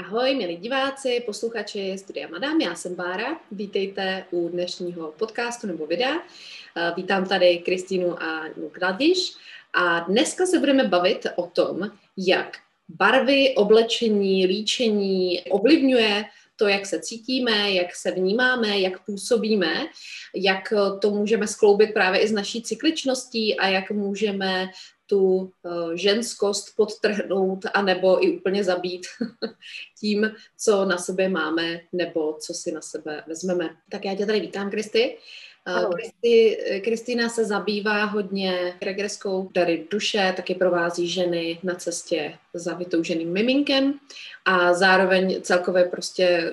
Ahoj, milí diváci, posluchači Studia Madame, já jsem Bára. Vítejte u dnešního podcastu nebo videa. Eh, vítám tady Kristýnu a Gladiš. A dneska se budeme bavit o tom, jak barvy, oblečení, líčení ovlivňuje to, jak se cítíme, jak se vnímáme, jak působíme, jak to můžeme skloubit právě i s naší cykličností a jak můžeme tu eh, ženskost podtrhnout a nebo i úplně zabít tím, co na sebe máme nebo co si na sebe vezmeme. Tak já tě tady vítám, Kristy. Eh, Kristýna se zabývá hodně regreskou dary duše, taky provází ženy na cestě za vytouženým miminkem a zároveň celkově prostě eh,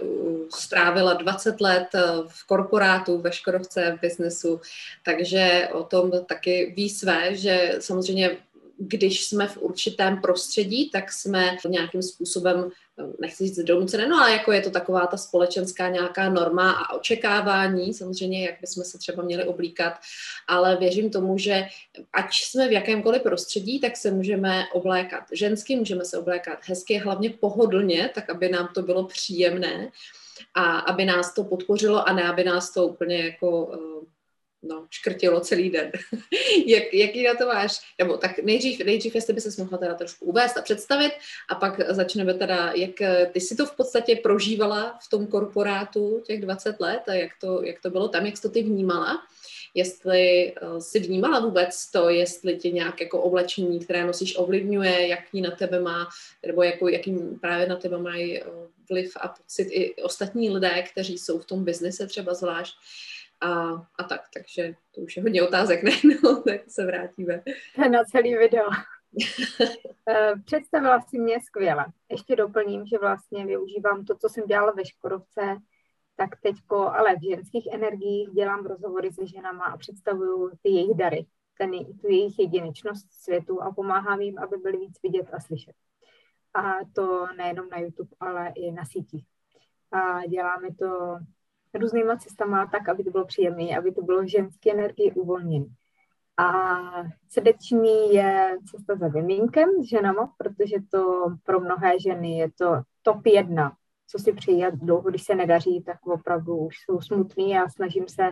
strávila 20 let v korporátu, ve Škodovce, v biznesu, takže o tom taky ví své, že samozřejmě když jsme v určitém prostředí, tak jsme nějakým způsobem, nechci říct donucené, no ale jako je to taková ta společenská nějaká norma a očekávání, samozřejmě, jak bychom se třeba měli oblíkat, ale věřím tomu, že ať jsme v jakémkoliv prostředí, tak se můžeme oblékat žensky, můžeme se oblékat hezky, hlavně pohodlně, tak aby nám to bylo příjemné a aby nás to podpořilo a ne aby nás to úplně jako eh, no, škrtilo celý den. Jak, jaký na to máš? Nebo tak nejdřív, nejdřív jestli by se mohla teda trošku uvést a představit a pak začneme teda, jak ty si to v podstatě prožívala v tom korporátu těch 20 let a jak to, jak to bylo tam, jak jsi to ty vnímala jestli uh, si vnímala vůbec to, jestli tě nějak jako oblečení, které nosíš, ovlivňuje, jaký na tebe má, nebo jako, jaký právě na tebe mají uh, vliv a pocit i ostatní lidé, kteří jsou v tom biznise třeba zvlášť. A, a tak, takže to už je hodně otázek najednou, tak se vrátíme. Na celý video. Eh, představila si mě skvěle. Ještě doplním, že vlastně využívám to, co jsem dělala ve Škodovce, tak teďko, ale v ženských energiích dělám rozhovory se ženama a představuju ty jejich dary, ten, tu jejich jedinečnost světu a pomáhám jim, aby byli víc vidět a slyšet. A to nejenom na YouTube, ale i na sítích. A děláme to různýma cestama tak, aby to bylo příjemné, aby to bylo ženské energie uvolněné. A srdeční je cesta za vyminkem s ženama, protože to pro mnohé ženy je to top jedna, co si přejí a dlouho, když se nedaří, tak opravdu už jsou smutný a snažím se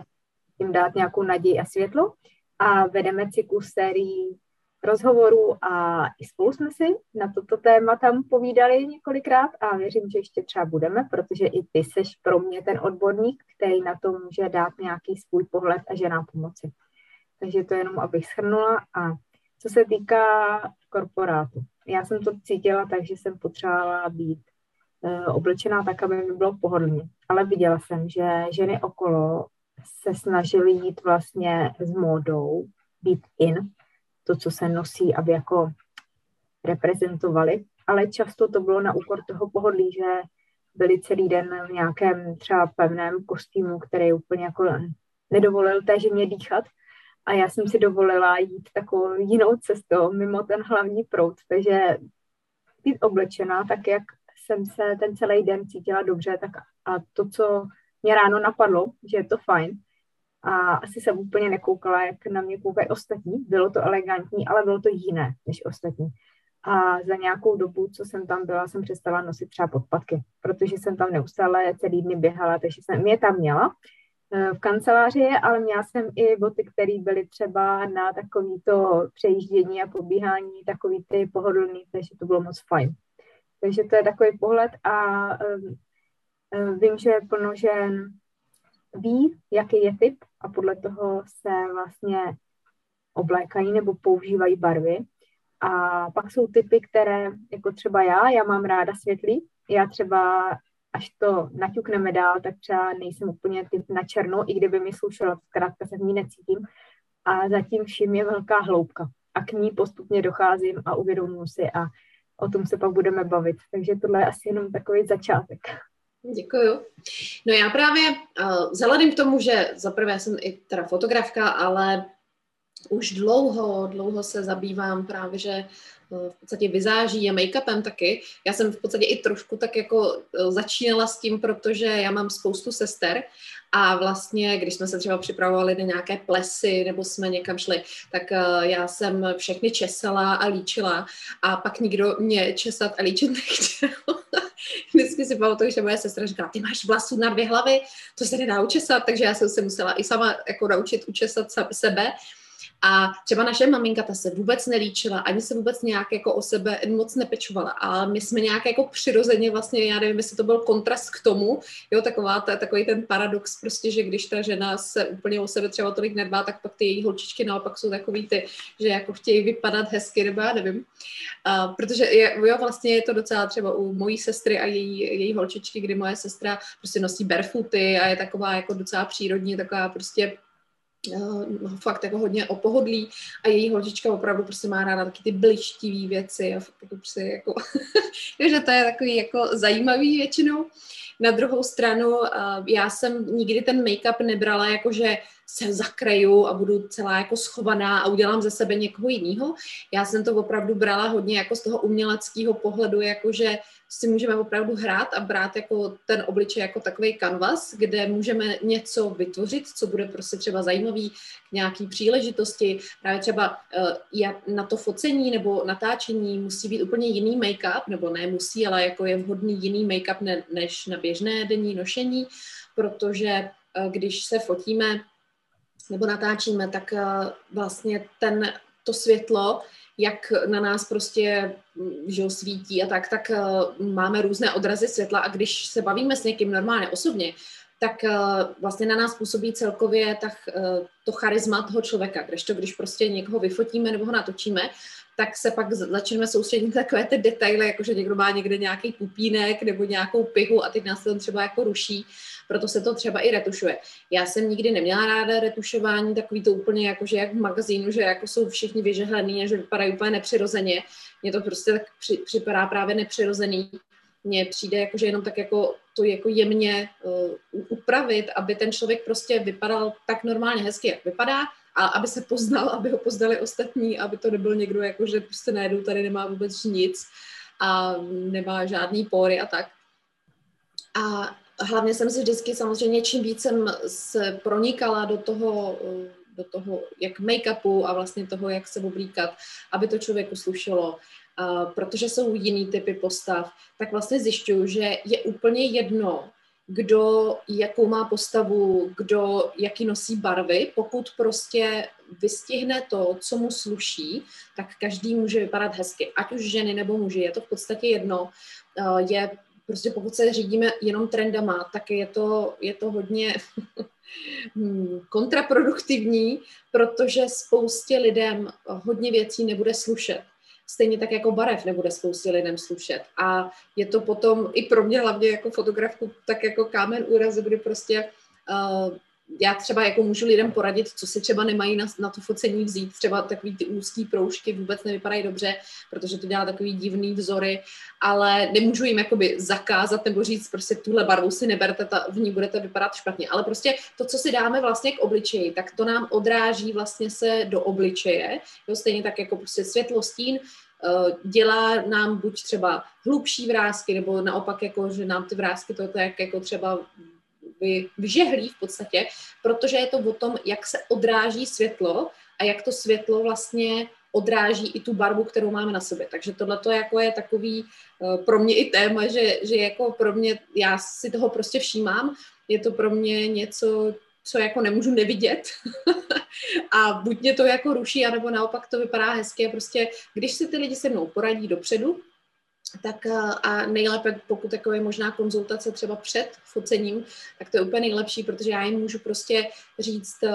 jim dát nějakou naději a světlo. A vedeme cyklus sérií rozhovorů a i spolu jsme si na toto téma tam povídali několikrát a věřím, že ještě třeba budeme, protože i ty seš pro mě ten odborník, který na to může dát nějaký svůj pohled a že nám pomoci. Takže to jenom, abych shrnula. A co se týká korporátu, já jsem to cítila tak, že jsem potřebovala být uh, oblečená tak, aby mi bylo pohodlně. Ale viděla jsem, že ženy okolo se snažily jít vlastně s módou, být in, to, co se nosí, aby jako reprezentovali, ale často to bylo na úkor toho pohodlí, že byli celý den v nějakém třeba pevném kostýmu, který úplně jako nedovolil té ženě dýchat. A já jsem si dovolila jít takovou jinou cestou, mimo ten hlavní proud. Takže být oblečená tak, jak jsem se ten celý den cítila dobře, tak a to, co mě ráno napadlo, že je to fajn, a asi jsem úplně nekoukala, jak na mě koukají ostatní. Bylo to elegantní, ale bylo to jiné než ostatní. A za nějakou dobu, co jsem tam byla, jsem přestala nosit třeba podpatky, protože jsem tam neustále celý dny běhala, takže jsem je tam měla eh, v kanceláři, ale měla jsem i boty, které byly třeba na takovýto přejíždění a pobíhání, takový ty pohodlný, takže to bylo moc fajn. Takže to je takový pohled a um, vím, že plno žen ví, jaký je typ a podle toho se vlastně oblékají nebo používají barvy. A pak jsou typy, které, jako třeba já, já mám ráda světlý, já třeba až to naťukneme dál, tak třeba nejsem úplně typ na černou, i kdyby mi slušelo, zkrátka se v ní necítím. A zatím vším je velká hloubka. A k ní postupně docházím a uvědomuji si a o tom se pak budeme bavit. Takže tohle je asi jenom takový začátek. Děkuju. No já právě uh, vzhledem k tomu, že zaprvé jsem i teda fotografka, ale už dlouho, dlouho se zabývám právě, že eh, v podstatě vyzáží a make-upem taky. Já jsem v podstatě i trošku tak jako eh, začínala s tím, protože já mám spoustu sester a vlastně, když jsme se třeba připravovali na nějaké plesy nebo jsme někam šli, tak eh, já jsem všechny česala a líčila a pak nikdo mě česat a líčit nechtěl. Vždycky si pamatuju, že moje sestra říkala, ty máš vlasů na dvě hlavy, to se nedá učesat, takže já jsem se musela i sama jako naučit učesat sebe. A třeba naše maminka ta se vůbec nelíčila, ani se vůbec nějak jako o sebe moc nepečovala. A my jsme nějak jako přirozeně vlastně, já nevím, jestli to byl kontrast k tomu, jo, taková, ta, takový ten paradox prostě, že když ta žena se úplně o sebe třeba tolik nedbá, tak pak ty její holčičky naopak jsou takový ty, že jako chtějí vypadat hezky, nebo já nevím. A, protože je, jo, vlastně je to docela třeba u mojí sestry a její, její holčičky, kdy moje sestra prostě nosí barefooty a je taková jako docela přírodní, taková prostě fakt jako hodně o pohodlí a její holčička opravdu prostě má ráda taky ty blištivý věci a fakt jako prostě jako, že to je takový jako zajímavý většinou. Na druhou stranu, uh, já jsem nikdy ten make-up nebrala jako, že se zakraju a budu celá jako schovaná a udělám ze sebe někoho jiného. Já jsem to opravdu brala hodně jako z toho uměleckého pohledu, jako že si můžeme opravdu hrát a brát jako ten obličej jako takový kanvas, kde můžeme něco vytvořit, co bude prostě třeba zajímavý k nějaký příležitosti. Právě třeba uh, na to focení nebo natáčení musí být úplně jiný make-up, nebo ne musí, ale jako je vhodný jiný make-up ne, než na běžné denní nošení, protože uh, když se fotíme nebo natáčíme, tak uh, vlastně ten, to světlo jak na nás prostě že svítí a tak, tak uh, máme různé odrazy světla. A když se bavíme s někým normálně osobně, tak uh, vlastně na nás působí celkově tak, to charisma toho člověka, když to, když prostě někoho vyfotíme nebo ho natočíme, tak se pak začneme soustředit na takové ty detaily, jako že někdo má někde nějaký pupínek nebo nějakou pihu a teď nás to třeba jako ruší, proto se to třeba i retušuje. Já jsem nikdy neměla ráda retušování, takový to úplně jako, že jak v magazínu, že jako jsou všichni vyžehlený a že vypadají úplně nepřirozeně. Mně to prostě tak při, připadá právě nepřirozený. Mně přijde jako, že jenom tak jako to jako jemně uh, upravit, aby ten člověk prostě vypadal tak normálně hezky, jak vypadá, a aby se poznal, aby ho poznali ostatní, aby to nebyl někdo, jako že prostě najednou tady nemá vůbec nic a nemá žádný pory a tak. A hlavně jsem si vždycky samozřejmě, čím víc jsem se pronikala do toho, do toho jak make-upu a vlastně toho, jak se oblíkat, aby to člověku slušelo, Uh, protože jsou jiný typy postav, tak vlastně zjišťuju, že je úplně jedno, kdo jakou má postavu, kdo jaký nosí barvy. Pokud prostě vystihne to, co mu sluší, tak každý může vypadat hezky. Ať už ženy nebo muži, je to v podstatě jedno. Je prostě pokud se řídíme jenom trendama, tak je to, je to hodně hmm, kontraproduktivní, protože spoustě lidem hodně věcí nebude slušet stejně tak jako barev nebude spoustě lidem slušet. A je to potom i pro mě hlavně jako fotografku tak jako kámen úrazu, kdy prostě uh, já třeba jako můžu lidem poradit, co si třeba nemají na, na to focení vzít, třeba takový ty úzký proužky vůbec nevypadají dobře, protože to dělá takový divný vzory, ale nemůžu jim jakoby zakázat nebo říct prostě tuhle barvu si neberte, ta, v ní budete vypadat špatně, ale prostě to, co si dáme vlastně k obličeji, tak to nám odráží vlastně se do obličeje, jo, stejně tak jako prostě světlo, stín, eh, dělá nám buď třeba hlubší vrázky, nebo naopak jako, že nám ty vrázky to tak jako třeba vy, vyžehlí v podstatě, protože je to o tom, jak se odráží světlo a jak to světlo vlastně odráží i tu barvu, kterou máme na sobě. Takže tohle to jako je takový uh, pro mě i téma, že, že jako pro mě, já si toho prostě všímám, je to pro mě něco, co jako nemůžu nevidět. A buď mě to jako ruší, anebo naopak to vypadá hezky. A prostě, když si ty lidi se mnou poradí dopředu, tak eh, a nejlépe, pokud takové možná konzultace třeba před focením, tak to je úplně nejlepší, protože já jim můžu prostě říct, eh,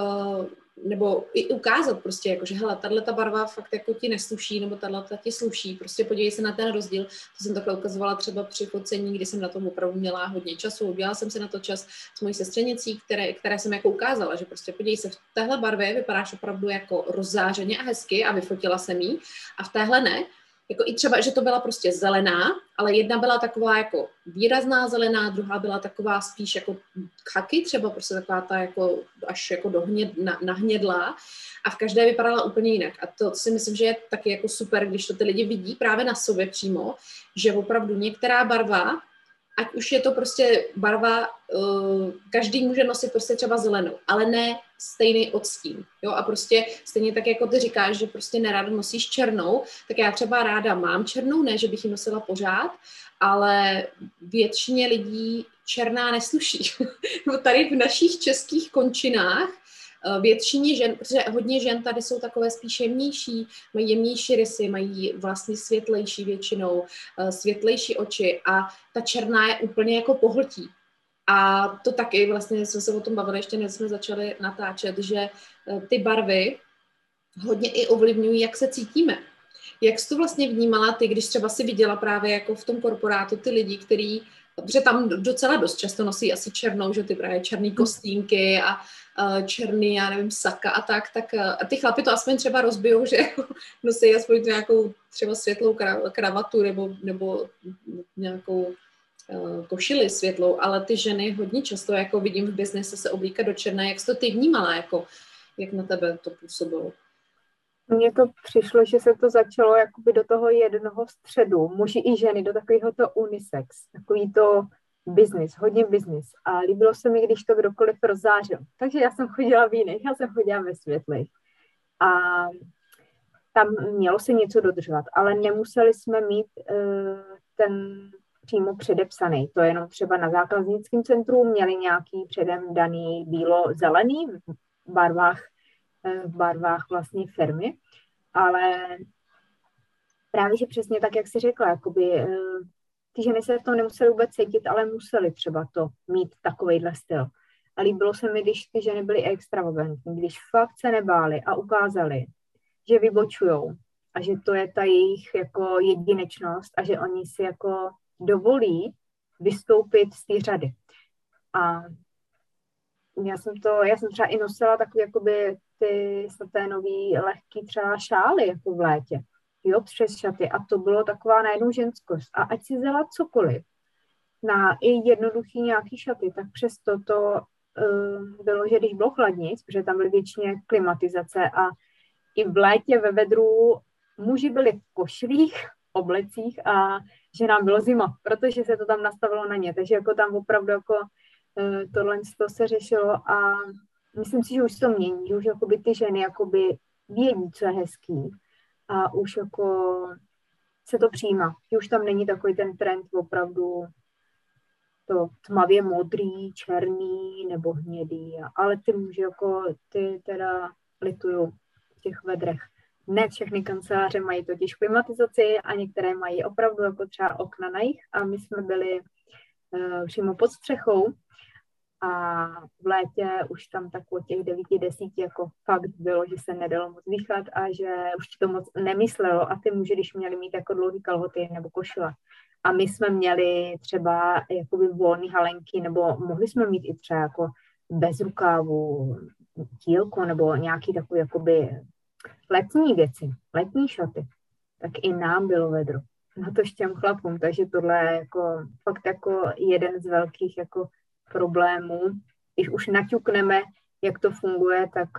nebo i ukázat prostě, jako, že hele, tahle ta barva fakt jako ti nesluší, nebo tahle ta ti sluší, prostě podívej se na ten rozdíl. To jsem takhle ukazovala třeba při focení, kdy jsem na tom opravdu měla hodně času, udělala jsem si na to čas s mojí sestřenicí, které, které jsem jako ukázala, že prostě podívej se, v téhle barvě vypadáš opravdu jako rozzářeně a hezky a vyfotila jsem jí. A v téhle ne, jako i třeba, že to byla prostě zelená, ale jedna byla taková jako výrazná zelená, druhá byla taková spíš jako chaky, třeba prostě taková ta jako až jako dohněd, na, nahnědlá a v každé vypadala úplně jinak. A to si myslím, že je taky jako super, když to ty lidi vidí právě na sobě přímo, že opravdu některá barva ať už je to prostě barva, uh, každý může nosit prostě třeba zelenou, ale ne stejný odstín, jo, a prostě stejně tak, jako ty říkáš, že prostě neráda nosíš černou, tak já třeba ráda mám černou, ne, že bych ji nosila pořád, ale většině lidí černá nesluší. Tady v našich českých končinách Eh, většině žen, protože hodně žen tady jsou takové spíš jemnější, mají jemnější rysy, mají vlastně světlejší většinou, eh, světlejší oči a ta černá je úplně jako pohltí. A to taky vlastně jsme se o tom bavili, ještě než jsme začali natáčet, že eh, ty barvy hodně i ovlivňují, jak se cítíme. Jak jsi to vlastně vnímala ty, když třeba si viděla právě jako v tom korporátu ty lidi, kteří protože tam docela dost často nosí asi černou, že ty právě černý kostýmky a uh, černý, já nevím, saka a tak, tak a ty chlapy to aspoň třeba rozbijou, že nosí aspoň nějakou třeba světlou kravatu nebo, nebo nějakou uh, košili světlou, ale ty ženy hodně často, jako vidím v biznise, se oblíkat do černé. Jak jsi to ty vnímala, jako, jak na tebe to působilo? Mně to přišlo, že se to začalo jakoby do toho jednoho středu, muži i ženy, do takového to unisex, takový to business, hodně business. A líbilo se mi, když to kdokoliv rozzářil. Takže já jsem chodila v jiných, já jsem chodila ve světlých. A tam mělo se něco dodržovat, ale nemuseli jsme mít uh, ten přímo předepsaný. To jenom třeba na zákaznickém centru měli nějaký předem daný bílo-zelený v barvách v barvách vlastně firmy, ale právě, že přesně tak, jak jsi řekla, jakoby eh, ty ženy se v tom nemusely vůbec cítit, ale museli třeba to mít takovejhle styl. A líbilo se mi, když ty ženy byly extravagantní, když fakt se nebály a ukázali, že vybočujou a že to je ta jejich jako jedinečnost a že oni si jako dovolí vystoupit z té řady. A já jsem to, já jsem třeba i nosila takový jakoby ty saténový lehký třeba šály jako v létě, jo, přes šaty a to bylo taková najednou ženskost. A ať si vzala cokoliv na i jednoduchý nějaký šaty, tak přesto to uh, bylo, že když bylo chladnic, protože tam byly většině klimatizace a i v létě ve vedru muži byli v košlích, oblecích a že nám bylo zima, protože se to tam nastavilo na ně. Takže jako tam opravdu jako uh, tohle to se řešilo a myslím si, že už to mění, že už jakoby ty ženy jakoby vědí, co je hezký a už jako se to přijímá, že už tam není takový ten trend opravdu to tmavě modrý, černý nebo hnědý, ale ty muži jako ty teda lituju v těch vedrech. Ne všechny kanceláře mají totiž klimatizaci a některé mají opravdu jako třeba okna na jich a my jsme byli uh, přímo pod střechou a v létě už tam tak od těch devíti, desíti jako fakt bylo, že se nedalo moc dýchat a že už to moc nemyslelo a ty muži, když měli mít jako dlouhý kalhoty nebo košile. A my jsme měli třeba jakoby volný halenky nebo mohli jsme mít i třeba jako bez rukávu, tílku nebo nějaký takový jakoby letní věci, letní šaty. Tak i nám bylo vedro. Na to těm chlapům, takže tohle je jako fakt jako jeden z velkých jako problémů, když už naťukneme, jak to funguje, tak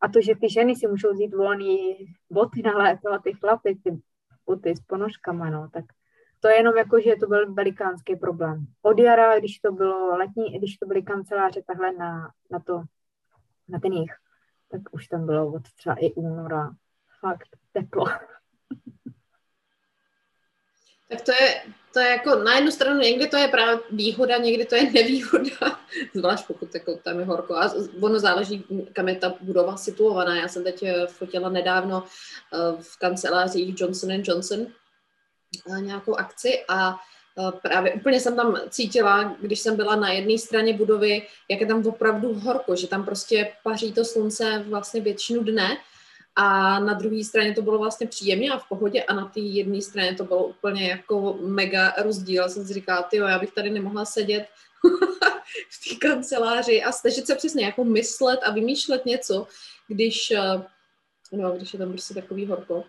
a to, že ty ženy si můžou vzít volný boty na léto a ty chlapy ty boty s ponožkama, no, tak to je jenom jako, že to byl velikánský problém. Od jara, když to bylo letní, když to byly kanceláře takhle na, na to, na ten jich, tak už tam bylo od třeba i února fakt teplo. Tak to je, to je jako na jednu stranu někdy to je právě výhoda, někdy to je nevýhoda, zvlášť pokud jako tam je horko. A ono záleží, kam je ta budova situovaná. Já jsem teď eh, fotila nedávno eh, v kancelářích Johnson Johnson eh, nějakou akci a právě úplně jsem tam cítila, když jsem byla na jedné straně budovy, jak je tam opravdu horko, že tam prostě paří to slunce vlastně většinu dne a na druhé straně to bylo vlastně příjemně a v pohodě a na té jedné straně to bylo úplně jako mega rozdíl. Já jsem si říkala, ty já bych tady nemohla sedět v té kanceláři a snažit se přesně jako myslet a vymýšlet něco, když, eh, no, když je tam prostě takový horko.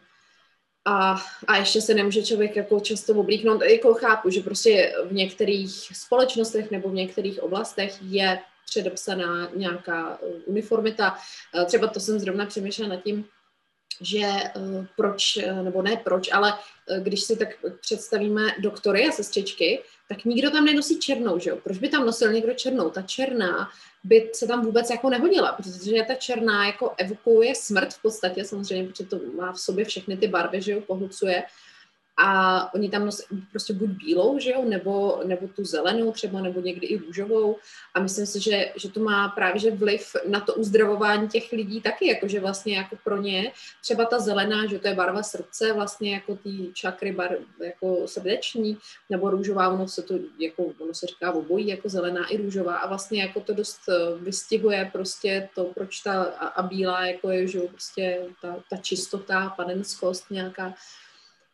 a, a ještě se nemůže člověk jako často oblíknout. Jako chápu, že prostě v některých společnostech nebo v některých oblastech je předepsaná nějaká uniformita. Třeba to jsem zrovna přemýšlela nad tím, že uh, proč, uh, nebo ne proč, ale uh, když si tak představíme doktory a sestřičky, tak nikdo tam nenosí černou, že jo? Proč by tam nosil někdo černou? Ta černá by se tam vůbec jako nehodila, protože ta černá jako evokuje smrt v podstatě, samozřejmě, protože to má v sobě všechny ty barvy, že jo, pohlcuje, a oni tam nosí prostě buď bílou, že jo, nebo, nebo tu zelenou třeba, nebo někdy i růžovou. A myslím si, že, že to má právě že vliv na to uzdravování těch lidí taky, jakože vlastně jako pro ně třeba ta zelená, že to je barva srdce, vlastně jako ty čakry bar, jako srdeční, nebo růžová, ono se to, jako, ono se říká obojí, jako zelená i růžová. A vlastně jako to dost eh, vystihuje prostě to, proč ta a, a bílá jako je, že prostě ta, ta čistota, panenskost nějaká,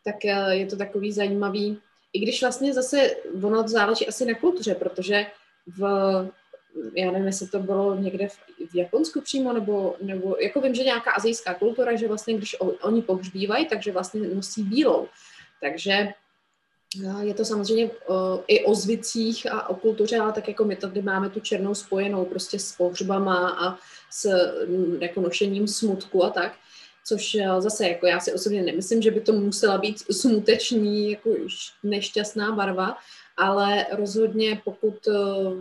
tak eh, je to takový zajímavý. I když vlastně zase ono záleží asi na kultuře, protože v, já nevím, jestli to bylo někde v, v Japonsku přímo, nebo, nebo jako vím, že nějaká azijská kultura, že vlastně když o, oni pohřbívají, takže vlastně nosí bílou. Takže eh, je to samozřejmě o, eh, i o zvicích a o kultuře, ale tak jako my tady máme tu černou spojenou prostě s pohřbama a s jako nošením smutku a tak což eh, zase jako já si osobně nemyslím, že by to musela být smuteční, jako nešťastná barva, ale rozhodně pokud eh,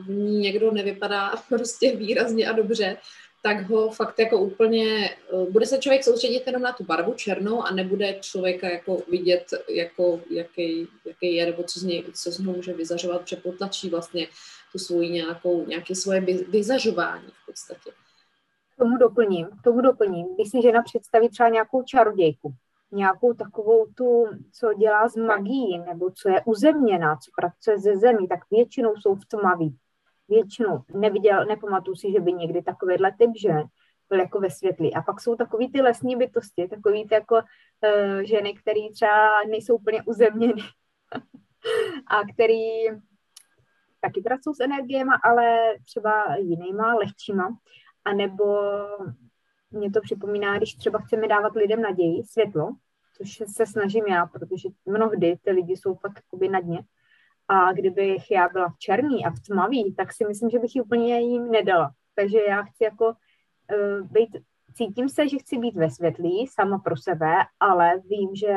v ní někdo nevypadá prostě výrazně a dobře, tak ho fakt jako úplně, eh, bude se člověk soustředit jenom na tu barvu černou a nebude člověka jako vidět, jako, jaký, jaký je, nebo co z, něj, co z něho může vyzařovat, přepotlačí vlastně tu svoji nějakou, nějaké svoje vyzařování v podstatě tomu doplním, k tomu doplním. Když si žena představí třeba nějakou čarodějku, nějakou takovou tu, co dělá z magií, nebo co je uzemněná, co pracuje ze zemí, tak většinou jsou v tmaví. Většinou neviděl, nepamatuju si, že by někdy takovýhle typ žen byl jako ve světlí. A pak jsou takový ty lesní bytosti, takový ty jako uh, ženy, které třeba nejsou úplně uzemněny a který taky pracují s energiemi, ale třeba jinýma, lehčíma. A nebo mě to připomíná, když třeba chceme dávat lidem naději, světlo, což se snažím já, protože mnohdy ty lidi jsou fakt jakoby na dně. A kdybych já byla v černý a v tmavý, tak si myslím, že bych ji úplně jim nedala. Takže já chci jako uh, být, cítím se, že chci být ve světlí sama pro sebe, ale vím, že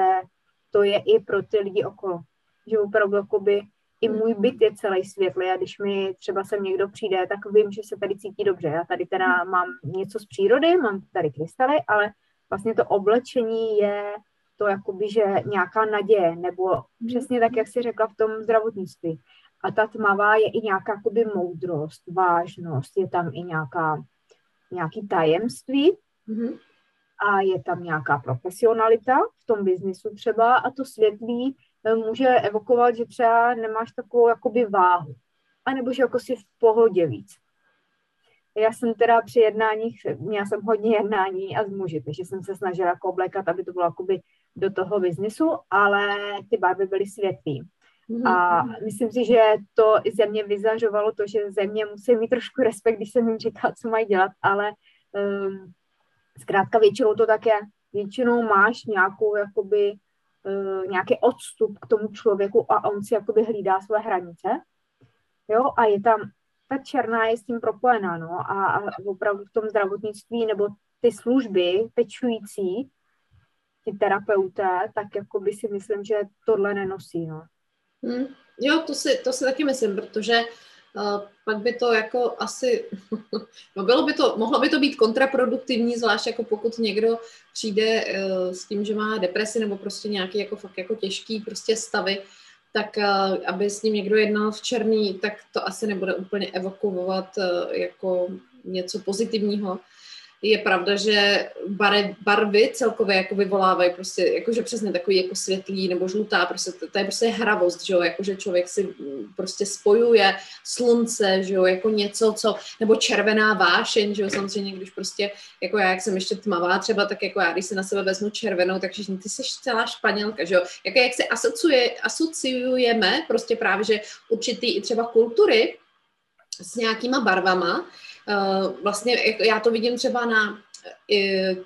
to je i pro ty lidi okolo. Že opravdu jakoby i můj byt je celý světlý a když mi třeba sem někdo přijde, tak vím, že se tady cítí dobře. Já tady teda mám něco z přírody, mám tady krystaly, ale vlastně to oblečení je to jakoby, že nějaká naděje, nebo přesně tak, jak jsi řekla v tom zdravotnictví. A ta tmavá je i nějaká jakoby moudrost, vážnost, je tam i nějaká, nějaký tajemství mm-hmm. a je tam nějaká profesionalita v tom biznisu třeba a to světlí může evokovat, že třeba nemáš takovou jakoby váhu, anebo že jako si v pohodě víc. Já jsem teda při jednáních, měla jsem hodně jednání a z muži, takže jsem se snažila jako oblékat, aby to bylo jakoby do toho biznisu, ale ty barvy byly světlý. A mhm. myslím si, že to i ze mě vyzařovalo to, že ze mě musí mít trošku respekt, když jsem jim říkala, co mají dělat, ale um, zkrátka většinou to tak je. Většinou máš nějakou jakoby nějaký odstup k tomu člověku a on si jakoby hlídá své hranice. Jo, a je tam, ta černá je s tím propojená, no, a, a opravdu v tom zdravotnictví nebo ty služby pečující, ty terapeuté, tak jakoby si myslím, že tohle nenosí, no. Hmm. Jo, to si, to si taky myslím, protože pak by to jako asi, no bylo by to, mohlo by to být kontraproduktivní, zvlášť jako pokud někdo přijde uh, s tím, že má depresi nebo prostě nějaký jako fakt jako těžký prostě stavy, tak uh, aby s ním někdo jednal v černý, tak to asi nebude úplně evokovat uh, jako něco pozitivního je pravda, že barvy, barvy celkově jako vyvolávají prostě, jakože přesně takový jako světlý nebo žlutá, prostě to, to je prostě hravost, že jo, jakože člověk si prostě spojuje slunce, že jo, jako něco, co, nebo červená vášeň, že jo, samozřejmě, když prostě, jako já, jak jsem ještě tmavá třeba, tak jako já, když si na sebe vezmu červenou, takže ty jsi celá španělka, že jo, jako jak se asociuje, asociujeme prostě právě, že určitý i třeba kultury s nějakýma barvama, vlastně jako já to vidím třeba na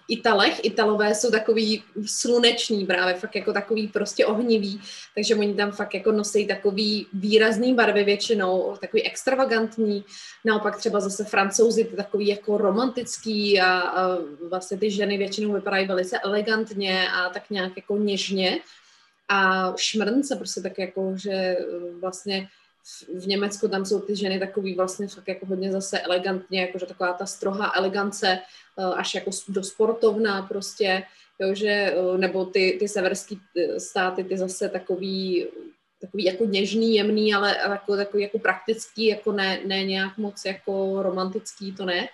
Italech. Italové jsou takový sluneční právě, fakt jako takový prostě ohnivý, takže oni tam fakt jako nosí takový výrazný barvy většinou, takový extravagantní. Naopak třeba zase francouzi takový jako romantický a, a vlastně ty ženy většinou vypadají velice elegantně a tak nějak jako něžně. A šmrnce prostě tak jako, že vlastně v Německu tam jsou ty ženy takový vlastně fakt jako hodně zase elegantně, jakože taková ta strohá elegance, eh, až jako do sportovna prostě, jo, že, eh, nebo ty, ty severský eh, státy, ty zase takový, takový jako něžný, jemný, ale jako, takový jako praktický, jako ne, ne nějak moc jako romantický, to ne.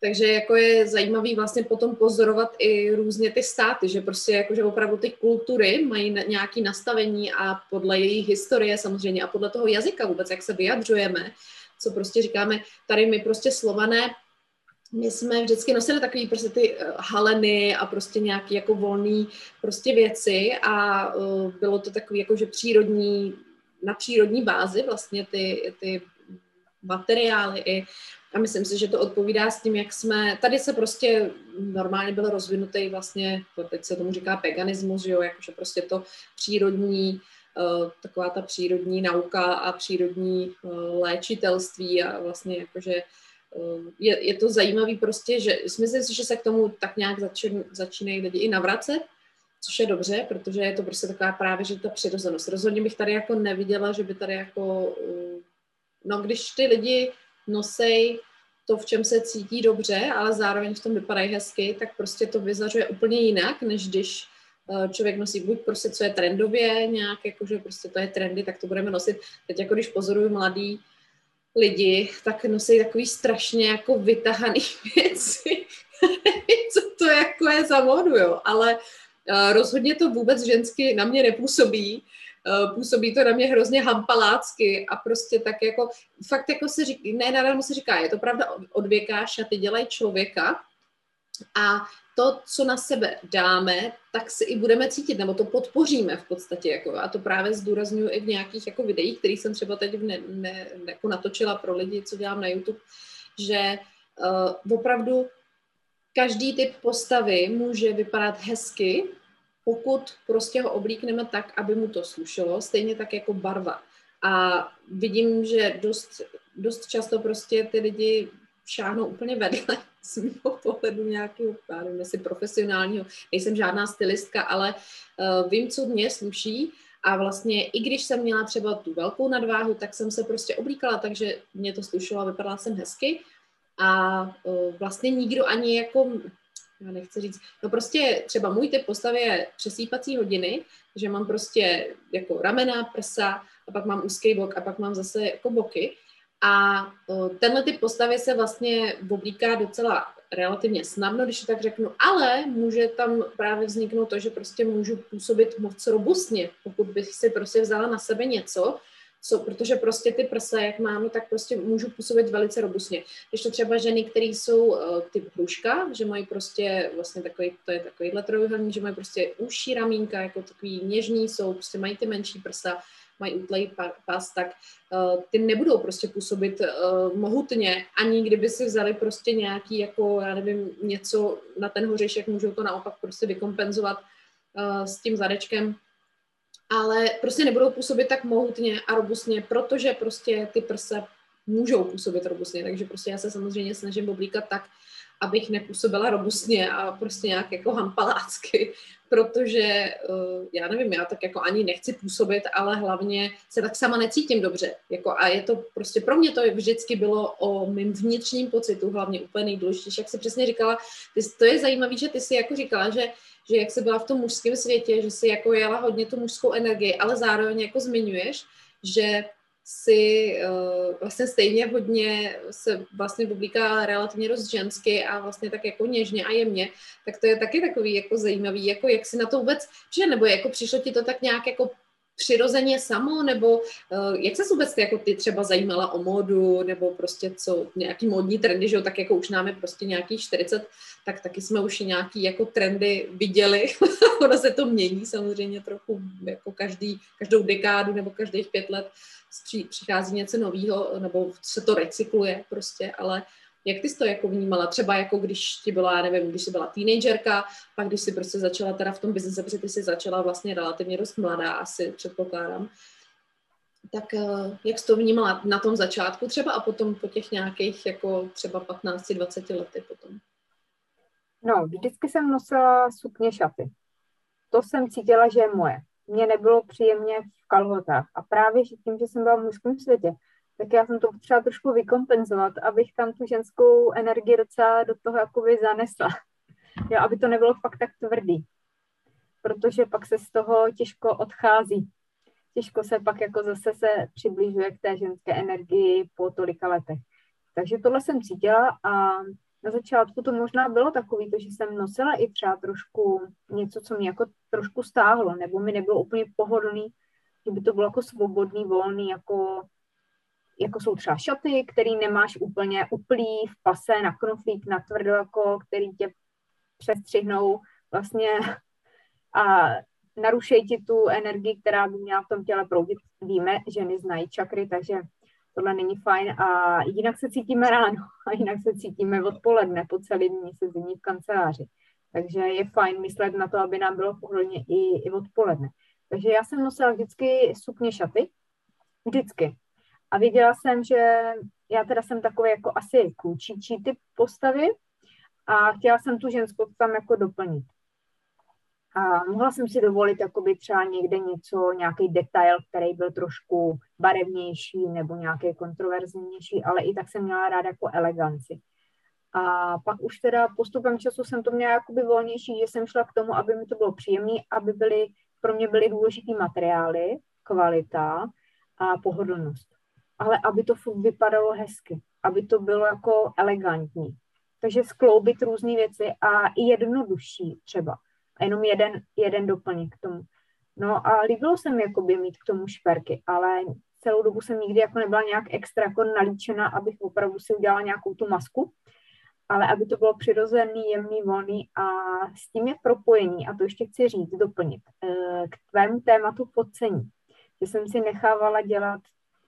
Takže jako je zajímavý vlastně potom pozorovat i různě ty státy, že prostě jako, že opravdu ty kultury mají nějaké nastavení a podle jejich historie samozřejmě a podle toho jazyka vůbec, jak se vyjadřujeme, co prostě říkáme, tady my prostě slované, my jsme vždycky nosili takový prostě ty uh, haleny a prostě nějaký jako volný prostě věci a uh, bylo to takový jako, že přírodní, na přírodní bázi vlastně ty, ty materiály i a myslím si, že to odpovídá s tím, jak jsme, tady se prostě normálně byl rozvinutý vlastně, teď se tomu říká peganismus, že jo, jakože prostě to přírodní, uh, taková ta přírodní nauka a přírodní uh, léčitelství a vlastně jakože uh, je, je to zajímavý prostě, že myslím si, že se k tomu tak nějak začín, začínají lidi i navracet, což je dobře, protože je to prostě taková právě, že ta přirozenost. Rozhodně bych tady jako neviděla, že by tady jako, no když ty lidi nosej to, v čem se cítí dobře, ale zároveň v tom vypadají hezky, tak prostě to vyzařuje úplně jinak, než když eh, člověk nosí buď prostě, co je trendově, nějak jako, že prostě to je trendy, tak to budeme nosit. Teď jako když pozoruju mladý lidi, tak nosí takový strašně jako vytahaný věci. co to jako je za modu, jo, ale uh, rozhodně to vůbec žensky na mě nepůsobí. Eh, působí to na mě hrozně hampalácky a prostě tak jako, fakt jako se říká, ne nadarmo se říká, je to pravda od věka, šaty dělají člověka a to, co na sebe dáme, tak si i budeme cítit, nebo to podpoříme v podstatě. Jako, a to právě zdůraznuju i v nějakých jako videích, které jsem třeba teď ne, ne, jako natočila pro lidi, co dělám na YouTube, že uh, opravdu každý typ postavy může vypadat hezky, pokud prostě ho oblíkneme tak, aby mu to slušelo, stejně tak jako barva. A vidím, že dost, dost často prostě ty lidi šáhnou úplně vedle z mého pohledu nějakého, já nevím, jestli profesionálního, nejsem žádná stylistka, ale uh, vím, co mě sluší a vlastně i když jsem měla třeba tu velkou nadváhu, tak jsem se prostě oblíkala, takže mě to slušelo a vypadala jsem hezky a uh, vlastně nikdo ani jako já nechci říct, no prostě třeba můj typ postavy je přesýpací hodiny, že mám prostě jako ramena, prsa a pak mám úzký bok a pak mám zase jako boky. A tenhle typ postavy se vlastně oblíká docela relativně snadno, když to tak řeknu, ale může tam právě vzniknout to, že prostě můžu působit moc robustně, pokud bych si prostě vzala na sebe něco, co, protože prostě ty prsa, jak mám, tak prostě můžu působit velice robustně. Když to třeba ženy, které jsou uh, typ hruška, že mají prostě vlastně takový, to je takovýhle trojuhelník, že mají prostě užší ramínka, jako takový něžný jsou, prostě mají ty menší prsa, mají útlej pás, tak uh, ty nebudou prostě působit uh, mohutně, ani kdyby si vzali prostě nějaký, jako já nevím, něco na ten hořešek, můžou to naopak prostě vykompenzovat uh, s tím zadečkem, ale prostě nebudou působit tak mohutně a robustně, protože prostě ty prsa můžou působit robustně, takže prostě já se samozřejmě snažím oblíkat tak, abych nepůsobila robustně a prostě nějak jako hampalácky, protože uh, já nevím, já tak jako ani nechci působit, ale hlavně se tak sama necítím dobře. Jako a je to prostě pro mě to vždycky bylo o mým vnitřním pocitu, hlavně úplně nejdůležitější, jak si přesně říkala, ty, to je zajímavé, že ty si jako říkala, že že jak se byla v tom mužském světě, že si jako jela hodně tu mužskou energii, ale zároveň jako zmiňuješ, že si uh, vlastně stejně hodně se vlastně oblíká relativně dost žensky a vlastně tak jako něžně a jemně, tak to je taky takový jako zajímavý, jako jak si na to vůbec, že nebo jako přišlo ti to tak nějak jako přirozeně samo, nebo uh, jak se vůbec ty, jako ty třeba zajímala o módu, nebo prostě co, nějaký módní trendy, že jo, tak jako už máme prostě nějakých 40, tak taky jsme už nějaký jako trendy viděli. ono se to mění samozřejmě trochu, jako každý, každou dekádu nebo každých pět let přichází něco nového, nebo se to recykluje prostě, ale Jak ty jsi to jako vnímala? Třeba jako když ti byla, nevím, když jsi byla teenagerka, pak když jsi prostě začala teda v tom biznise, protože ty jsi začala vlastně relativně dost mladá, asi předpokládám. Tak eh, jak jsi to vnímala na tom začátku třeba a potom po těch nějakých jako třeba 15-20 lety potom? No, vždycky jsem nosila sukně šaty. To jsem cítila, že je moje. Mně nebylo příjemně v kalhotách. A právě tím, že jsem byla v mužském světě, tak já jsem to potřeba trošku vykompenzovat, abych tam tu ženskou energii docela do toho jakoby zanesla. Jo, aby to nebylo fakt tak tvrdý. Protože pak se z toho těžko odchází. Těžko se pak jako zase se přibližuje k té ženské energii po tolika letech. Takže tohle jsem cítila a na začátku to možná bylo takový, to, že jsem nosila i třeba trošku něco, co mě jako trošku stáhlo, nebo mi nebylo úplně pohodlný, že by to bylo jako svobodný, volný, jako jako jsou třeba šaty, který nemáš úplně uplý v pase na knoflík, na tvrdo, jako, který tě přestřihnou vlastně a narušejí ti tu energii, která by měla v tom těle proudit. Víme, ženy znají čakry, takže tohle není fajn a jinak se cítíme ráno a jinak se cítíme odpoledne po celý dní se zimní v kanceláři. Takže je fajn myslet na to, aby nám bylo pohodlně i, i odpoledne. Takže já jsem nosila vždycky sukně šaty, vždycky. A viděla jsem, že já teda jsem takový jako asi klučičí typ postavy a chtěla jsem tu ženskou tam jako doplnit. A mohla jsem si dovolit jakoby třeba někde něco, nějaký detail, který byl trošku barevnější nebo nějaký kontroverznější, ale i tak jsem měla ráda jako eleganci. A pak už teda postupem času jsem to měla jakoby volnější, že jsem šla k tomu, aby mi to bylo příjemné, aby byly, pro mě byly důležitý materiály, kvalita a pohodlnost ale aby to vypadalo hezky, aby to bylo jako elegantní. Takže skloubit různé věci a i jednodušší třeba. A jenom jeden, jeden doplněk k tomu. No a líbilo se mi jakoby mít k tomu šperky, ale celou dobu jsem nikdy jako nebyla nějak extra jako nalíčena, abych opravdu si udělala nějakou tu masku, ale aby to bylo přirozený, jemný, volný a s tím je propojení, a to ještě chci říct, doplnit, eh, k tvému tématu podcení, že jsem si nechávala dělat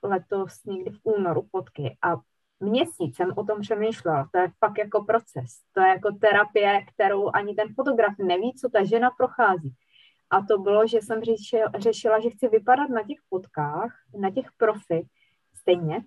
letos někdy v únoru fotky a měsíc jsem o tom přemýšlela. To je fakt jako proces. To je jako terapie, kterou ani ten fotograf neví, co ta žena prochází. A to bylo, že jsem řešila, že chci vypadat na těch fotkách, na těch profi stejně,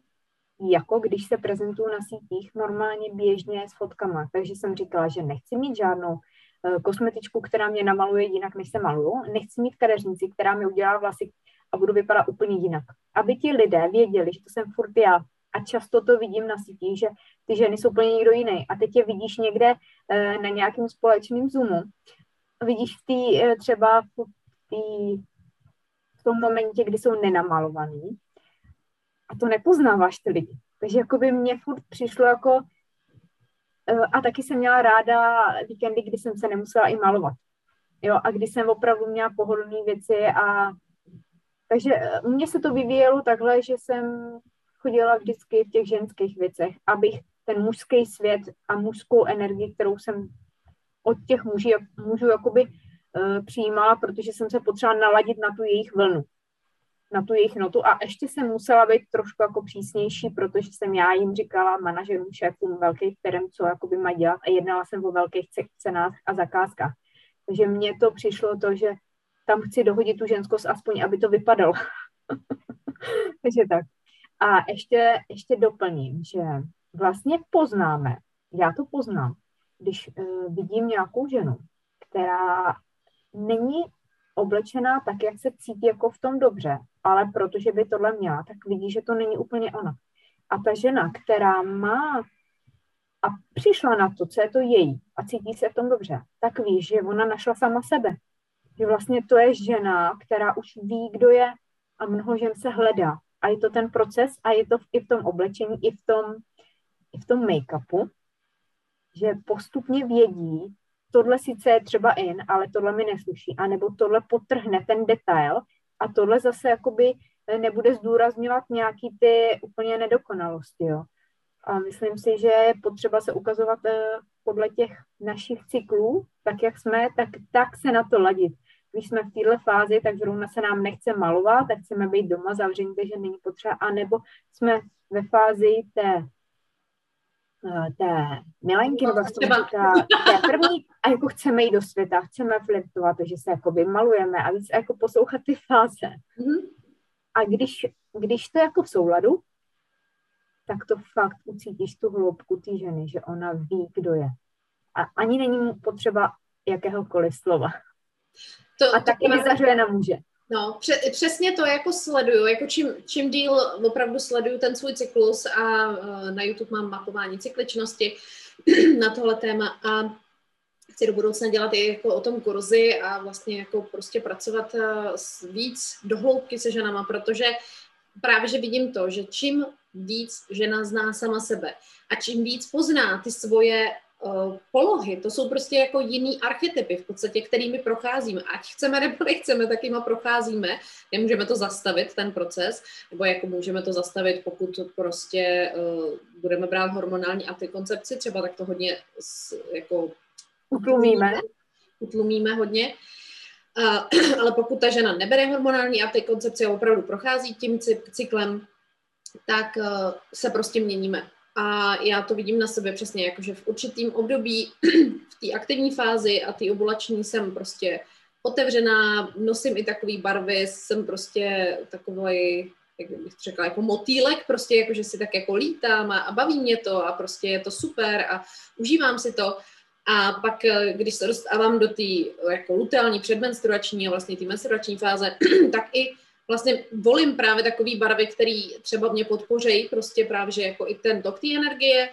jako když se prezentuju na sítích normálně běžně s fotkama. Takže jsem říkala, že nechci mít žádnou eh, kosmetičku, která mě namaluje jinak, než se maluju. Nechci mít kadeřnici, která mi udělá vlasy a budu vypadat úplně jinak. Aby ti lidé věděli, že to jsem furt já. A často to vidím na sítích, že ty ženy jsou úplně někdo jiný. A teď je vidíš někde e, na nějakém společném Zoomu. Vidíš v tý, e, třeba v, tý, v tom momentě, kdy jsou nenamalovaný. A to nepoznáváš ty lidi. Takže jako by mě furt přišlo jako e, a taky jsem měla ráda víkendy, kdy jsem se nemusela i malovat. Jo, a kdy jsem opravdu měla pohodlné věci a takže mě se to vyvíjelo takhle, že jsem chodila vždycky v těch ženských věcech, abych ten mužský svět a mužskou energii, kterou jsem od těch muží, mužů jakoby uh, přijímala, protože jsem se potřeba naladit na tu jejich vlnu, na tu jejich notu a ještě jsem musela být trošku jako přísnější, protože jsem já jim říkala manažerům, šéfům velkých firm, co jakoby mají dělat a jednala jsem o velkých cenách a zakázkách. Takže mně to přišlo to, že tam chci dohodit tu ženskost aspoň, aby to vypadalo. Takže tak. A ještě, ještě doplním, že vlastně poznáme, já to poznám, když uh, vidím nějakou ženu, která není oblečená tak, jak se cítí jako v tom dobře, ale protože by tohle měla, tak vidí, že to není úplně ona. A ta žena, která má a přišla na to, co je to její a cítí se v tom dobře, tak ví, že ona našla sama sebe že vlastně to je žena, která už ví, kdo je a mnoho žen se hledá. A je to ten proces a je to i v tom oblečení, i v tom, i v tom make-upu, že postupně vědí, tohle sice je třeba in, ale tohle mi nesluší, anebo tohle potrhne ten detail a tohle zase jakoby nebude zdůrazňovat nějaký ty úplně nedokonalosti, jo. A myslím si, že je potřeba se ukazovat eh, podle těch našich cyklů, tak jak jsme, tak, tak se na to ladit když jsme v této fázi, tak zrovna se nám nechce malovat, tak chceme být doma zavření, takže není potřeba, anebo jsme ve fázi té uh, té milenky, nebo se říká, té první, a jako chceme jít do světa, chceme flirtovat, že se jako vymalujeme a víc jako poslouchat ty fáze. Mm-hmm. A když, když to je jako v souladu, tak to fakt ucítíš tu hloubku té ženy, že ona ví, kdo je. A ani není potřeba jakéhokoliv slova. To, a taky to vyzařuje na muže. No, pře- přesně to jako sleduju, jako čím, čím díl opravdu sleduju ten svůj cyklus a uh, na YouTube mám mapování cykličnosti na tohle téma a chci do budoucna dělat i jako o tom kurzy a vlastně jako prostě pracovat uh, víc do hloubky se ženama, protože právě, že vidím to, že čím víc žena zná sama sebe a čím víc pozná ty svoje polohy, to jsou prostě jako jiný archetypy v podstatě, kterými procházíme. Ať chceme nebo nechceme, tak jima procházíme. Nemůžeme to zastavit, ten proces, nebo jako můžeme to zastavit, pokud prostě uh, budeme brát hormonální antikoncepci, třeba tak to hodně s, jako utlumíme. Utlumíme hodně. Uh, ale pokud ta žena nebere hormonální antikoncepci a opravdu prochází tím cyklem, tak uh, se prostě měníme. A já to vidím na sebe přesně, jakože v určitým období, v té aktivní fázi a té ovulační jsem prostě otevřená, nosím i takové barvy, jsem prostě takový, jak bych řekla, jako motýlek, prostě jako, že si tak jako lítám a, a baví mě to a prostě je to super a užívám si to. A pak, eh, když se dostávám do té jako luteální předmenstruační a vlastně té menstruační fáze, tak i vlastně volím právě takový barvy, které třeba mě podpořejí, prostě právě, že jako i ten tok té energie,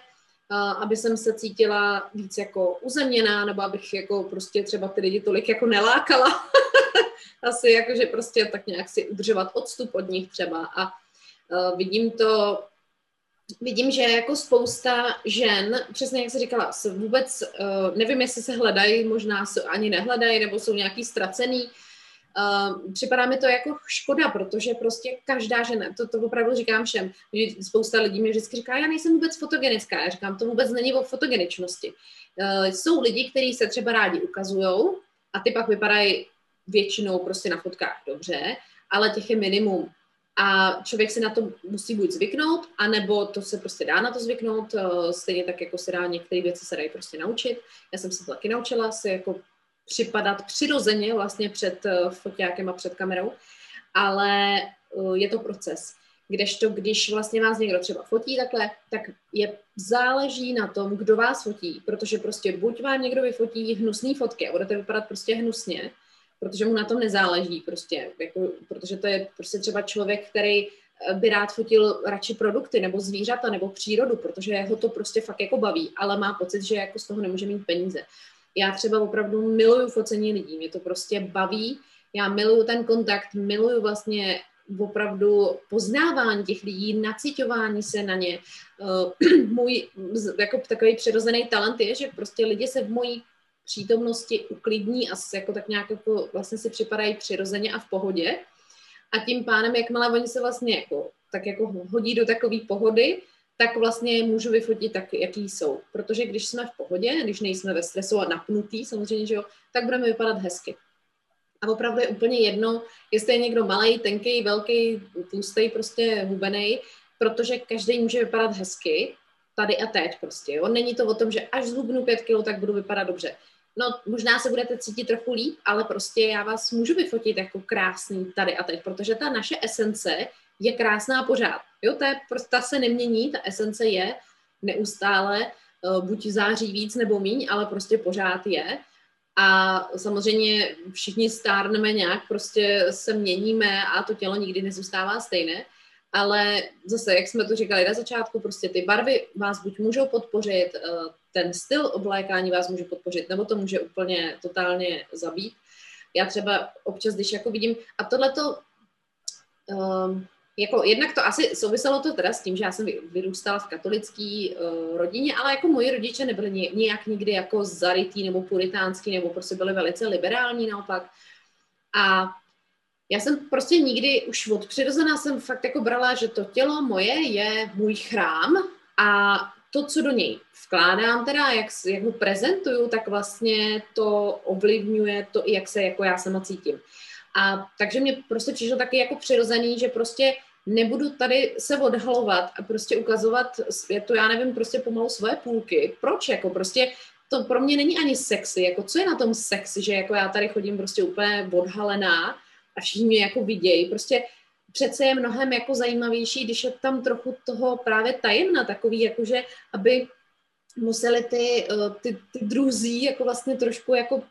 aby jsem se cítila víc jako uzemněná, nebo abych jako prostě třeba ty lidi tolik jako nelákala. Asi jako, že prostě tak nějak si udržovat odstup od nich třeba. A vidím to, vidím, že jako spousta žen, přesně jak jsi říkala, se vůbec, nevím, jestli se hledají, možná se ani nehledají, nebo jsou nějaký ztracený, Uh, připadá mi to jako škoda, protože prostě každá žena, to, to opravdu říkám všem, spousta lidí mi vždycky říká, já nejsem vůbec fotogenická, já říkám, to vůbec není o fotogeničnosti. Uh, jsou lidi, kteří se třeba rádi ukazují a ty pak vypadají většinou prostě na fotkách dobře, ale těch je minimum. A člověk si na to musí buď zvyknout, anebo to se prostě dá na to zvyknout, uh, stejně tak jako se dá některé věci se dají prostě naučit. Já jsem se to taky naučila, se jako připadat přirozeně vlastně před uh, foťákem a před kamerou, ale uh, je to proces. Kdežto, když vlastně vás někdo třeba fotí takhle, tak je záleží na tom, kdo vás fotí, protože prostě buď vám někdo vyfotí hnusné fotky a budete vypadat prostě hnusně, protože mu na tom nezáleží prostě, jako, protože to je prostě třeba člověk, který eh, by rád fotil radši produkty nebo zvířata nebo přírodu, protože ho to prostě fakt jako baví, ale má pocit, že jako z toho nemůže mít peníze. Já třeba opravdu miluju focení lidí, mě to prostě baví, já miluju ten kontakt, miluju vlastně opravdu poznávání těch lidí, nacitování se na ně. Uh, můj jako takový přirozený talent je, že prostě lidi se v mojí přítomnosti uklidní a jako tak nějak jako vlastně si připadají přirozeně a v pohodě. A tím pádem, jakmile oni se vlastně jako, tak jako hodí do takové pohody, tak vlastně můžu vyfotit tak, jaký jsou. Protože když jsme v pohodě, když nejsme ve stresu a napnutý, samozřejmě, že jo, tak budeme vypadat hezky. A opravdu je úplně jedno, jestli je někdo malý, tenký, velký, tlustý, prostě hubený, protože každý může vypadat hezky, tady a teď prostě, jo. Není to o tom, že až zhubnu pět kilo, tak budu vypadat dobře. No, možná se budete cítit trochu líp, ale prostě já vás můžu vyfotit jako krásný tady a teď, protože ta naše esence je krásná pořád. Jo, ta, prostě, ta se nemění, ta esence je neustále, uh, buď září víc nebo míň, ale prostě pořád je. A samozřejmě všichni stárneme nějak, prostě se měníme a to tělo nikdy nezůstává stejné. Ale zase, jak jsme to říkali na začátku, prostě ty barvy vás buď můžou podpořit, eh, ten styl oblékání vás může podpořit, nebo to může úplně totálně zabít. Já třeba občas, když jako vidím, a tohle to um, jako jednak to asi souviselo to teda s tím, že já jsem vyrůstala v katolické uh, rodině, ale jako moji rodiče nebyli nějak nikdy jako zarytý nebo puritánský, nebo prostě byli velice liberální naopak. A já jsem prostě nikdy už od přirozená jsem fakt jako brala, že to tělo moje je můj chrám a to, co do něj vkládám, teda jak, jak ho prezentuju, tak vlastně to ovlivňuje to, jak se jako já sama cítím. A takže mě prostě přišlo taky jako přirozený, že prostě nebudu tady se odhalovat a prostě ukazovat světu, já nevím, prostě pomalu svoje půlky. Proč? Jako prostě to pro mě není ani sexy. Jako co je na tom sexy, že jako já tady chodím prostě úplně odhalená a všichni mě jako vidějí. Prostě přece je mnohem jako zajímavější, když je tam trochu toho právě tajemna, takový jakože, aby museli ty, eh, ty, ty druzí jako vlastně trošku jako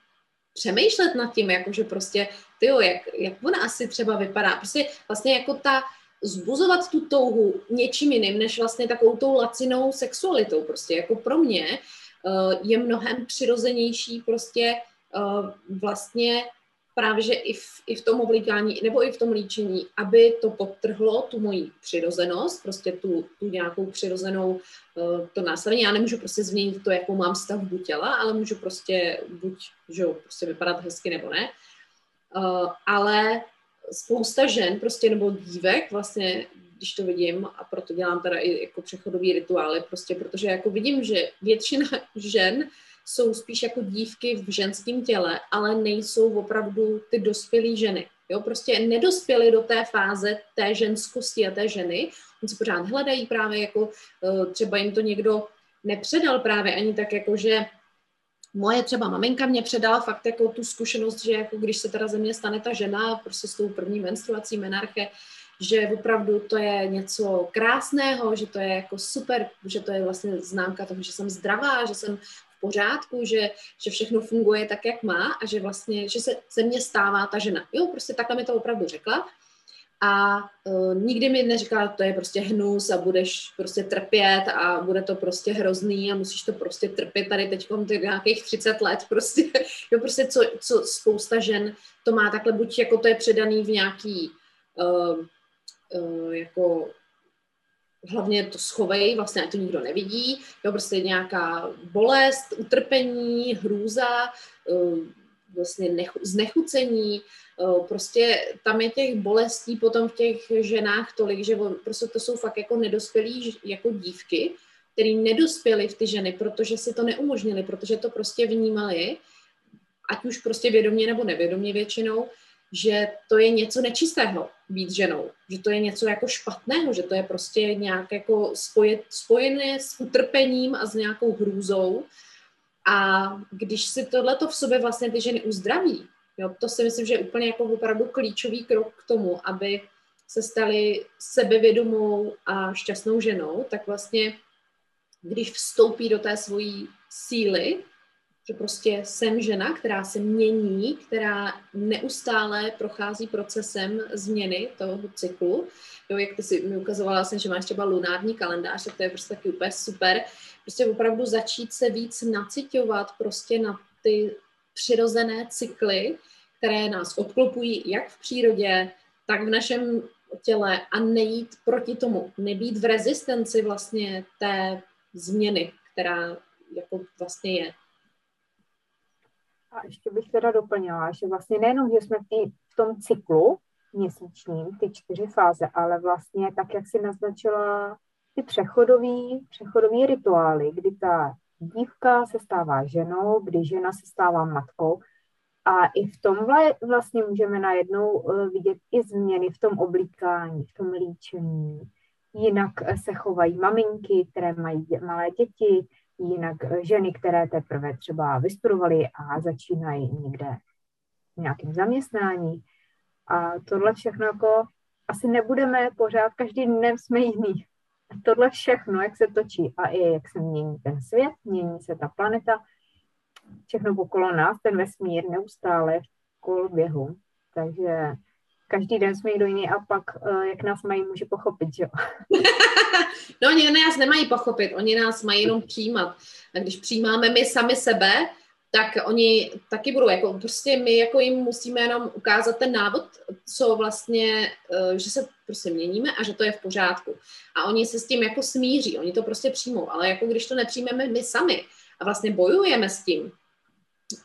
přemýšlet nad tím, jakože prostě, tyjo, jak, jak ona asi třeba vypadá. Prostě vlastně jako ta, zbuzovat tu touhu něčím jiným, než vlastně takovou tou lacinou sexualitou. Prostě jako pro mě uh, je mnohem přirozenější prostě uh, vlastně právě, že i v, i v tom oblíkání, nebo i v tom líčení, aby to podtrhlo tu moji přirozenost, prostě tu, tu nějakou přirozenou uh, to následně. Já nemůžu prostě změnit to, jakou mám stavbu těla, ale můžu prostě buď, že jo, prostě vypadat hezky nebo ne. Ale spousta žen prostě nebo dívek vlastně, když to vidím a proto dělám teda i jako přechodový rituály, prostě protože jako vidím, že většina žen jsou spíš jako dívky v ženském těle, ale nejsou opravdu ty dospělé ženy. Jo, prostě nedospěly do té fáze té ženskosti a té ženy. Oni se pořád hledají právě jako, eh, třeba jim to někdo nepředal právě ani tak jako, že moje třeba maminka mě předala fakt jako tu zkušenost, že jako když se teda ze mě stane ta žena prostě s tou první menstruací menarche, že opravdu to je něco krásného, že to je jako super, že to je vlastně známka toho, že jsem zdravá, že jsem v pořádku, že, že všechno funguje tak, jak má a že vlastně, že se ze mě stává ta žena. Jo, prostě takhle mi to opravdu řekla a uh, nikdy mi neříkala, to je prostě hnus a budeš prostě trpět a bude to prostě hrozný a musíš to prostě trpět tady teď nějakých 30 let prostě, jo prostě co, co spousta žen to má takhle, buď jako to je předaný v nějaký uh, uh, jako hlavně to schovej, vlastně to nikdo nevidí, jo, prostě nějaká bolest, utrpení, hrůza, uh, vlastně nechu, znechucení, prostě tam je těch bolestí potom v těch ženách tolik, že prostě to jsou fakt jako nedospělí jako dívky, který nedospěli v ty ženy, protože si to neumožnili, protože to prostě vnímali, ať už prostě vědomě nebo nevědomě většinou, že to je něco nečistého být ženou, že to je něco jako špatného, že to je prostě nějak jako spojet, spojené s utrpením a s nějakou hrůzou. A když si tohleto v sobě vlastně ty ženy uzdraví, Jo, to si myslím, že je úplně jako opravdu klíčový krok k tomu, aby se stali sebevědomou a šťastnou ženou, tak vlastně, když vstoupí do té svojí síly, že prostě jsem žena, která se mění, která neustále prochází procesem změny toho cyklu. Jo, jak ty si mi ukazovala, jsem, že máš třeba lunární kalendář, tak to je prostě taky úplně super. Prostě opravdu začít se víc nacitovat prostě na ty přirozené cykly, které nás obklopují jak v přírodě, tak v našem těle a nejít proti tomu, nebýt v rezistenci vlastně té změny, která jako vlastně je. A ještě bych teda doplnila, že vlastně nejenom, že jsme v, v tom cyklu měsíčním, ty čtyři fáze, ale vlastně tak, jak si naznačila, ty přechodový, přechodový rituály, kdy ta dívka se stává ženou, kdy žena se stává matkou. A i v tom vlastně můžeme najednou eh, vidět i změny v tom oblíkání, v tom líčení. Jinak eh, se chovají maminky, které mají malé děti, jinak eh, ženy, které teprve třeba vystudovaly a začínají někde v nějakém zaměstnání. A tohle všechno jako asi nebudeme pořád, každý den jsme jiný tohle všechno, jak se točí a i jak se mění ten svět, mění se ta planeta, všechno okolo nás, ten vesmír neustále v koloběhu. Takže každý den jsme někdo jiný a pak, eh, jak nás mají, může pochopit, že jo? no, oni nás nemají pochopit, oni nás mají jenom přijímat. A když přijímáme my sami sebe, tak oni taky budou, jako prostě my jako jim musíme jenom ukázat ten návod, co vlastně, eh, že se prostě měníme a že to je v pořádku. A oni se s tím jako smíří, oni to prostě přijmou, ale jako když to nepřijmeme my sami a vlastně bojujeme s tím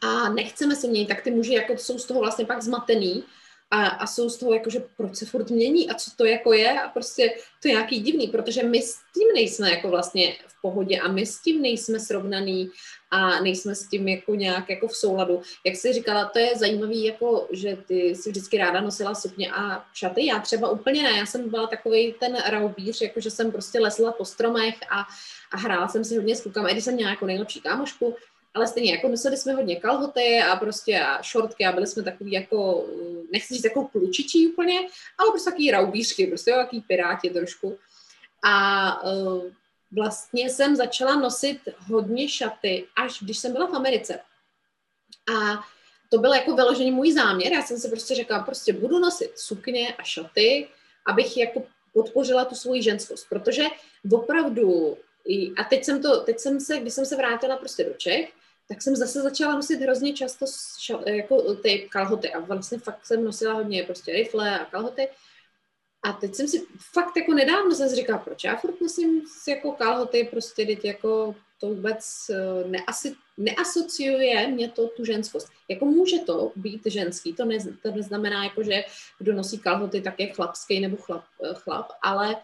a nechceme se měnit, tak ty muži jako jsou z toho vlastně pak zmatený a, a jsou z toho jakože proč se furt mění a co to jako je a prostě to je nějaký divný, protože my s tím nejsme jako vlastně v pohodě a my s tím nejsme srovnaný a nejsme s tím jako nějak jako v souladu. Jak jsi říkala, to je zajímavý, jako, že ty si vždycky ráda nosila sukně a šaty, já třeba úplně ne, já jsem byla takový ten raubíř, jako že jsem prostě lesla po stromech a, a hrála jsem si hodně s klukama, i když jsem měla jako nejlepší kámošku, ale stejně jako nosili jsme hodně kalhoty a prostě a šortky a byli jsme takový jako, nechci říct jako klučičí úplně, ale prostě takový raubířky, prostě takový piráti trošku. A uh, vlastně jsem začala nosit hodně šaty, až když jsem byla v Americe. A to byl jako vyložený můj záměr, já jsem si prostě řekla, prostě budu nosit sukně a šaty, abych jako podpořila tu svoji ženskost, protože opravdu, a teď jsem to, teď jsem se, když jsem se vrátila prostě do Čech, tak jsem zase začala nosit hrozně často šal, jako ty kalhoty a vlastně fakt jsem nosila hodně prostě rifle a kalhoty. A teď jsem si fakt jako nedávno jsem si říkala, proč já furt nosím jako kalhoty, prostě teď jako to vůbec eh, neasi, neasociuje mě to tu ženskost. Jako může to být ženský, to, ne, to neznamená jako, že kdo nosí kalhoty, tak je chlapský nebo chlap, eh, chlap ale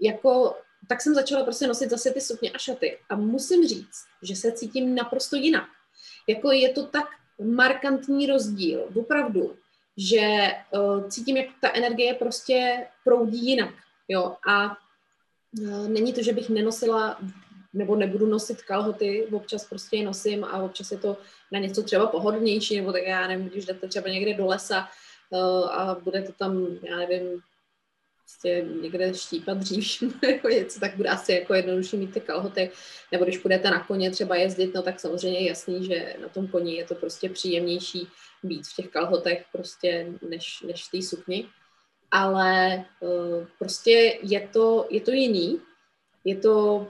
jako tak jsem začala prostě nosit zase ty sukně a šaty. A musím říct, že se cítím naprosto jinak. Jako je to tak markantní rozdíl, opravdu, že uh, cítím, jak ta energie prostě proudí jinak. Jo? A uh, není to, že bych nenosila nebo nebudu nosit kalhoty, občas prostě je nosím a občas je to na něco třeba pohodlnější, nebo tak já nevím, když jdete třeba někde do lesa uh, a budete tam, já nevím, prostě někde štípat dřív nebo něco, tak bude asi jako jednodušší mít ty kalhoty. Nebo když budete na koně třeba jezdit, no tak samozřejmě je jasný, že na tom koni je to prostě příjemnější být v těch kalhotech prostě než, než v té sukni. Ale uh, prostě je to, je to jiný. Je to,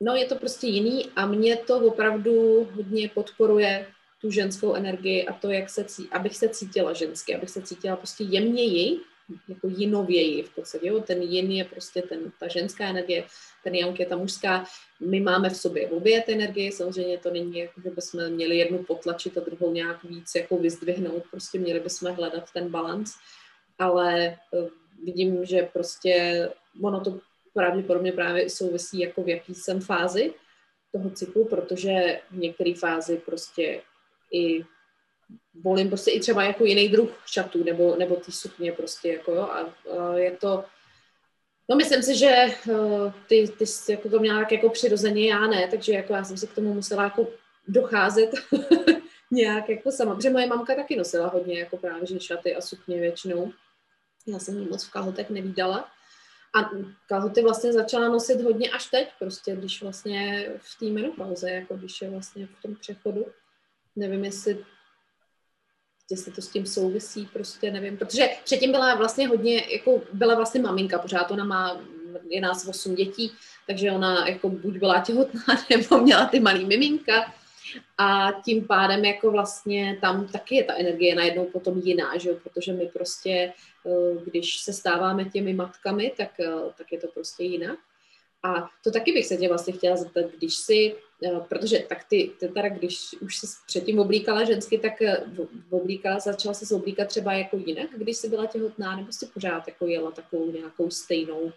no je to prostě jiný a mě to opravdu hodně podporuje tu ženskou energii a to, jak se cí, abych se cítila žensky, abych se cítila prostě jemněji, jako jinověji v podstatě. Jo? Ten jin je prostě ten, ta ženská energie, ten yang je ta mužská. My máme v sobě obě ty energie, samozřejmě to není jako, že bychom měli jednu potlačit a druhou nějak víc jako vyzdvihnout, prostě měli bychom hledat ten balans, ale uh, vidím, že prostě ono to pravděpodobně právě souvisí jako v jaký jsem fázi toho cyklu, protože v některé fázi prostě i volím prostě i třeba jako jiný druh šatů nebo, nebo ty sukně prostě jako jo a, a je to No myslím si, že uh, ty, ty jsi jako to měla tak jako přirozeně, já ne, takže jako já jsem si k tomu musela jako docházet nějak jako sama, protože moje mamka taky nosila hodně jako právě že šaty a sukně většinou. Já jsem ji moc v kalhotech nevídala. A kalhoty vlastně začala nosit hodně až teď, prostě když vlastně v té menopauze, jako když je vlastně v tom přechodu. Nevím, jestli jestli to s tím souvisí, prostě nevím, protože předtím byla vlastně hodně, jako byla vlastně maminka, pořád ona má, je nás osm dětí, takže ona jako buď byla těhotná, nebo měla ty malý miminka a tím pádem jako vlastně tam taky je ta energie najednou potom jiná, že jo? protože my prostě, eh, když se stáváme těmi matkami, tak, eh, tak je to prostě jinak. A to taky bych se tě vlastně chtěla zeptat, když si, eh, protože tak ty, ty teda, když už jsi předtím oblíkala žensky, tak eh, oblíkala, začala se oblíkat třeba jako jinak, když jsi byla těhotná, nebo si pořád jako jela takovou nějakou stejnou?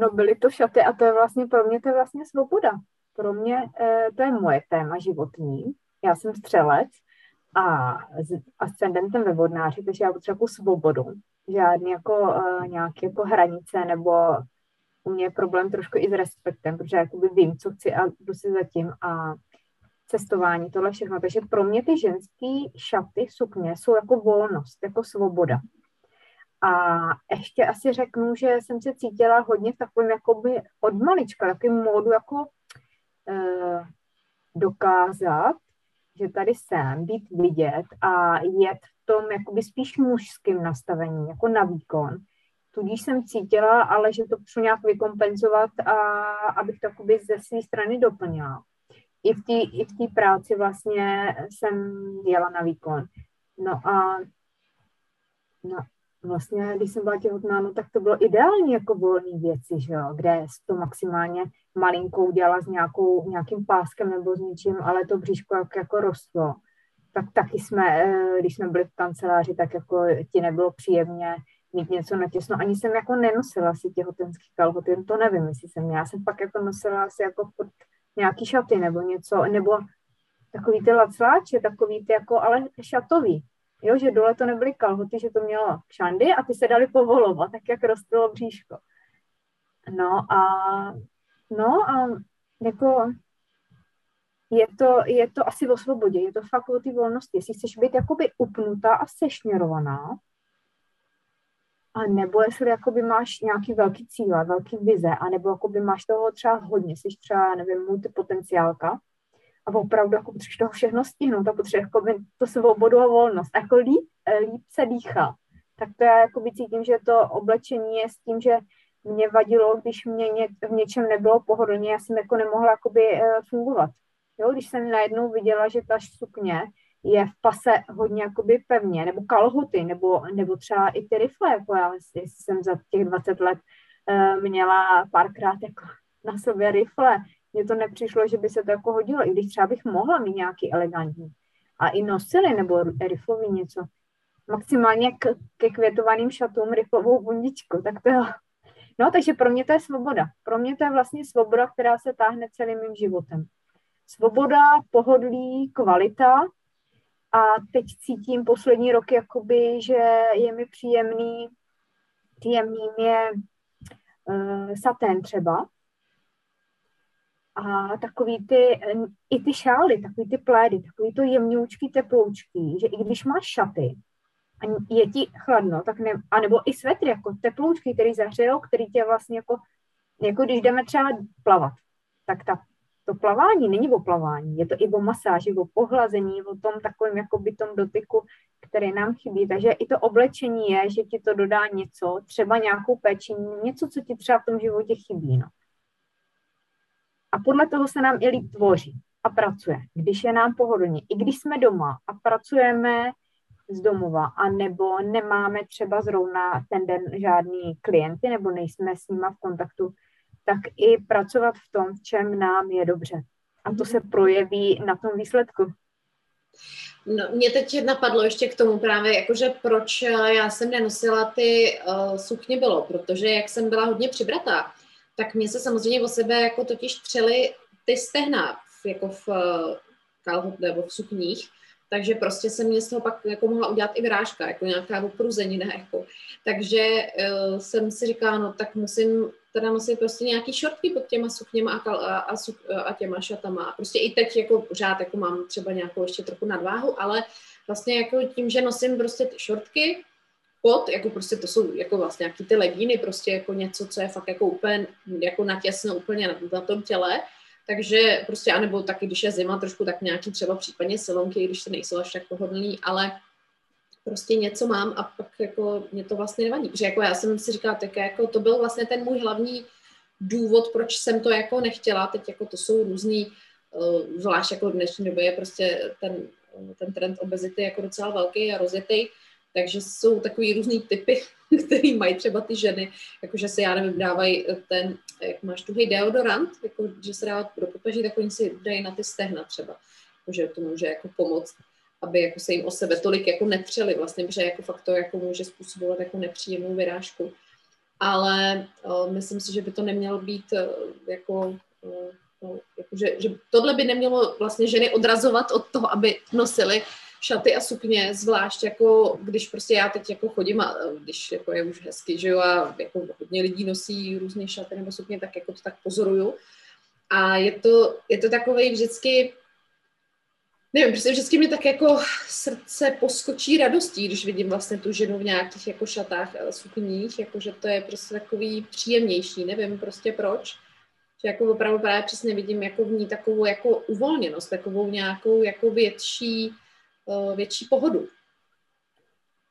No byly to šaty a to je vlastně pro mě to je vlastně svoboda. Pro mě eh, to je moje téma životní. Já jsem střelec a s ascendentem ve vodnáři, takže já potřebuji svobodu. Žádný jako, nějaké jako hranice nebo u mě je problém trošku i s respektem, protože jakoby vím, co chci a jdu si zatím a cestování, tohle všechno. Takže pro mě ty ženský šaty, sukně jsou jako volnost, jako svoboda. A ještě asi řeknu, že jsem se cítila hodně v takovém jakoby od malička, takovým módu jako e, dokázat, že tady jsem, být vidět a jet v tom jakoby spíš mužským nastavení, jako na výkon tudíž jsem cítila, ale že to chci nějak vykompenzovat a abych to ze své strany doplnila. I v té práci vlastně jsem jela na výkon. No a no, vlastně, když jsem byla těhotná, no, tak to bylo ideální jako volný věci, že jo, kde to maximálně malinkou dělala s nějakou, nějakým páskem nebo s něčím, ale to bříško jak, jako rostlo tak taky jsme, eh, když jsme byli v kanceláři, tak jako ti nebylo příjemně něco natěsno. Ani jsem jako nenosila si těhotenský kalhoty, to nevím, jestli jsem. Já jsem pak jako nosila asi jako pod nějaký šaty nebo něco, nebo takový ty lacláče, takový ty jako, ale šatový. Jo, že dole to nebyly kalhoty, že to mělo šandy a ty se dali povolovat, tak jak rostlo bříško. No a, no a jako je to, je to asi o svobodě, je to fakt o té volnosti. Jestli chceš být jakoby upnutá a sešněrovaná, a nebo jestli jakoby máš nějaký velký cíle, velký vize, a nebo jakoby máš toho třeba hodně, jsi třeba, nevím, multipotenciálka, a opravdu jako potřebuješ toho všechno stihnout a potřebuješ jako to svobodu a volnost. A jako líp, eh, líp se dýchá. Tak to já jako cítím, že to oblečení je s tím, že mě vadilo, když mě ně, v něčem nebylo pohodlně, já jsem jako nemohla jakoby uh, fungovat. Jo, když jsem najednou viděla, že ta sukně je v pase hodně jakoby pevně, nebo kalhoty, nebo, nebo třeba i ty rifle, jako já jsem za těch 20 let uh, měla párkrát jako na sobě rifle, mně to nepřišlo, že by se to jako hodilo, i když třeba bych mohla mít nějaký elegantní. A i nosily nebo riflový něco. Maximálně k, ke květovaným šatům riflovou bundičku, tak to jo. No, takže pro mě to je svoboda. Pro mě to je vlastně svoboda, která se táhne celým mým životem. Svoboda, pohodlí, kvalita. A teď cítím poslední roky, jakoby, že je mi příjemný, příjemný je uh, satén třeba, a takový ty, i ty šály, takový ty plédy, takový to jemňoučký teploučký, že i když máš šaty a je ti chladno, tak ne, anebo i svetry, jako teploučky, který zahřejou, který tě vlastně jako, jako když jdeme třeba plavat, tak ta, to plavání není o plavání, je to i o masáži, o pohlazení, o tom takovém jako by tom dotyku, který nám chybí. Takže i to oblečení je, že ti to dodá něco, třeba nějakou péči, něco, co ti třeba v tom životě chybí. No. A podle toho se nám i líp tvoří a pracuje, když je nám pohodlně. I když jsme doma a pracujeme z domova, a nebo nemáme třeba zrovna ten den žádný klienty, nebo nejsme s nima v kontaktu, tak i pracovat v tom, v čem nám je dobře. A to se projeví na tom výsledku. No, mě teď napadlo ještě k tomu právě, jakože proč já jsem nenosila ty uh, sukně bylo, protože jak jsem byla hodně přibratá, tak mě se samozřejmě o sebe jako totiž třely ty stehna jako v eh, kalhot nebo v sukních, takže prostě se mě z toho pak jako mohla udělat i vyrážka, jako nějaká opruzenina, jako. Takže uh, jsem si říkala, no tak musím teda nosit prostě nějaký šortky pod těma sukněma a, a, a, a těma šatama. Prostě i teď jako pořád jako mám třeba nějakou ještě trochu nadváhu, ale vlastně jako tím, že nosím prostě ty šortky, pod, jako prostě to jsou jako vlastně nějaký ty legíny, prostě jako něco, co je fakt jako úplně jako natěsno úplně na, na tom těle, takže prostě, anebo taky, když je zima trošku, tak nějaký třeba případně silonky, když se nejsou až tak pohodlný, ale prostě něco mám a pak jako mě to vlastně nevadí, protože jako já jsem si říkala, tak jako to byl vlastně ten můj hlavní důvod, proč jsem to jako nechtěla, teď jako to jsou různý, uh, zvlášť jako v dnešní době je prostě ten, ten trend obezity jako docela velký a rozjetý, takže jsou takový různý typy, který mají třeba ty ženy, jakože se, já nevím, dávají ten, jak máš tuhý deodorant, jako, že se dává do popeží, tak oni si dají na ty stehna třeba, že to může jako pomoct aby jako se jim o sebe tolik jako netřeli vlastně, protože jako fakt to jako může způsobovat jako nepříjemnou vyrážku. Ale uh, myslím si, že by to nemělo být uh, jako, uh, no, jako že, že tohle by nemělo vlastně ženy odrazovat od toho, aby nosily šaty a sukně, zvlášť jako, když prostě já teď jako chodím a když jako je už hezky, že jo, a jako hodně lidí nosí různé šaty nebo sukně, tak jako to tak pozoruju. A je to, je to takový vždycky, nevím, prostě vždycky mi tak jako srdce poskočí radostí, když vidím vlastně tu ženu v nějakých jako šatách a sukních, jako že to je prostě takový příjemnější, nevím prostě proč. Že jako opravdu právě přesně vidím jako v ní takovou jako uvolněnost, takovou nějakou jako větší, Eh, větší pohodu.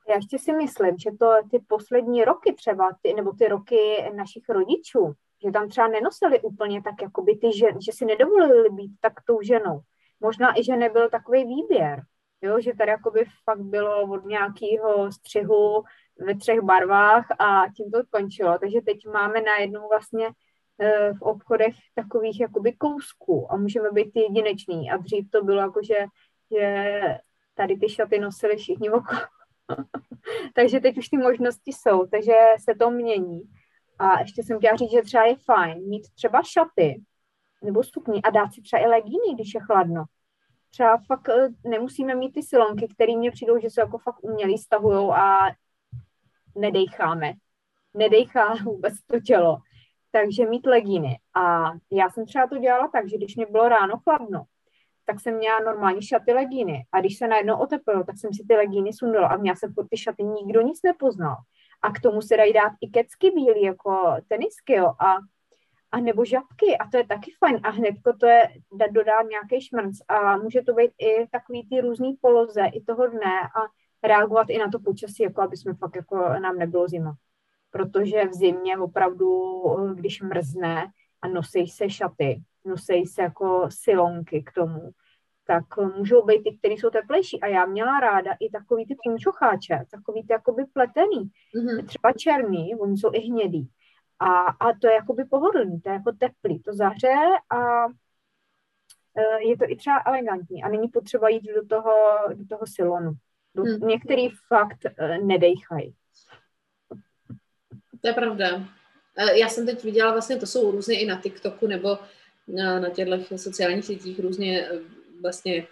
Já ještě si myslím, že to ty poslední roky třeba, ty, nebo ty roky našich rodičů, že tam třeba nenosili úplně tak, jako by ty žen, že si nedovolili být tak tou ženou. Možná i, že nebyl takový výběr, jo, že tady jakoby fakt bylo od nějakého střihu ve třech barvách a tím to končilo. Takže teď máme najednou vlastně eh, v obchodech takových jakoby kousků a můžeme být jedinečný. A dřív to bylo jako, že, že tady ty šaty nosili všichni okolo. takže teď už ty možnosti jsou, takže se to mění. A ještě jsem chtěla říct, že třeba je fajn mít třeba šaty nebo stupní a dát si třeba i legíny, když je chladno. Třeba fakt eh, nemusíme mít ty silonky, které mě přijdou, že jsou jako fakt umělý, stahujou a nedejcháme. Nedejchá vůbec to tělo. Takže mít legíny. A já jsem třeba to dělala tak, že když mě bylo ráno chladno, tak jsem měla normální šaty legíny. A když se najednou oteplilo, tak jsem si ty legíny sundala a měla jsem pod ty šaty, nikdo nic nepoznal. A k tomu se dají dát i kecky bílý, jako tenisky, jo, a, a nebo žabky, a to je taky fajn. A hnedko to je dát dodát nějaký šmrnc a může to být i takový ty různý poloze i toho dne a reagovat i na to počasí, jako aby jsme fakt jako nám nebylo zima. Protože v zimě opravdu, když mrzne a nosí se šaty, nosí se jako silonky k tomu, tak můžou být ty, které jsou teplejší. A já měla ráda i takový ty punčocháče, takový ty jakoby pletený, mm-hmm. třeba černý, oni jsou i hnědý. A, a to je jakoby pohodlný, to je jako teplý, to zahřeje a e, je to i třeba elegantní a není potřeba jít do toho, do toho silonu. Do, hmm. Některý fakt e, nedejchají. To je pravda. E, já jsem teď viděla, vlastně to jsou různě i na TikToku nebo na, na těchto sociálních sítích různě vlastně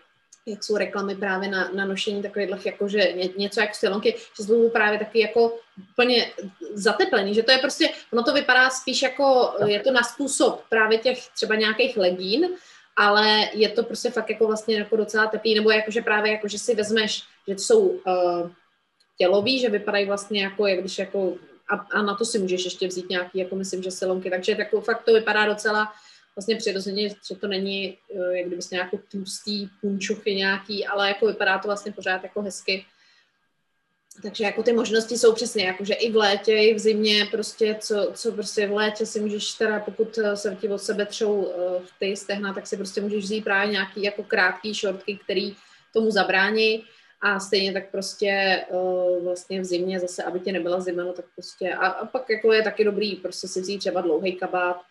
jak jsou reklamy právě na, na nošení takových jako, že ně, něco jako silonky, že jsou právě taky jako úplně zateplený, že to je prostě, ono to vypadá spíš jako, je to na způsob právě těch třeba nějakých legín, ale je to prostě fakt jako vlastně jako docela teplý, nebo jako, že právě jako, že si vezmeš, že to jsou uh, tělový, že vypadají vlastně jako, jak když jako, a, a na to si můžeš ještě vzít nějaký, jako myslím, že silonky, takže jako fakt to vypadá docela vlastně přirozeně, že to není, eh, jak kdyby nějakou tlustý punčuchy nějaký, ale jako vypadá to vlastně pořád jako hezky. Takže jako ty možnosti jsou přesně, jako že i v létě, i v zimě, prostě co, co prostě v létě si můžeš teda, pokud eh, se ti od sebe třou eh, ty stehna, tak si prostě můžeš vzít právě nějaký jako krátký šortky, který tomu zabrání a stejně tak prostě uh, vlastně v zimě zase, aby tě nebyla zima, no tak prostě a, a pak jako je taky dobrý prostě si vzít třeba dlouhý kabát,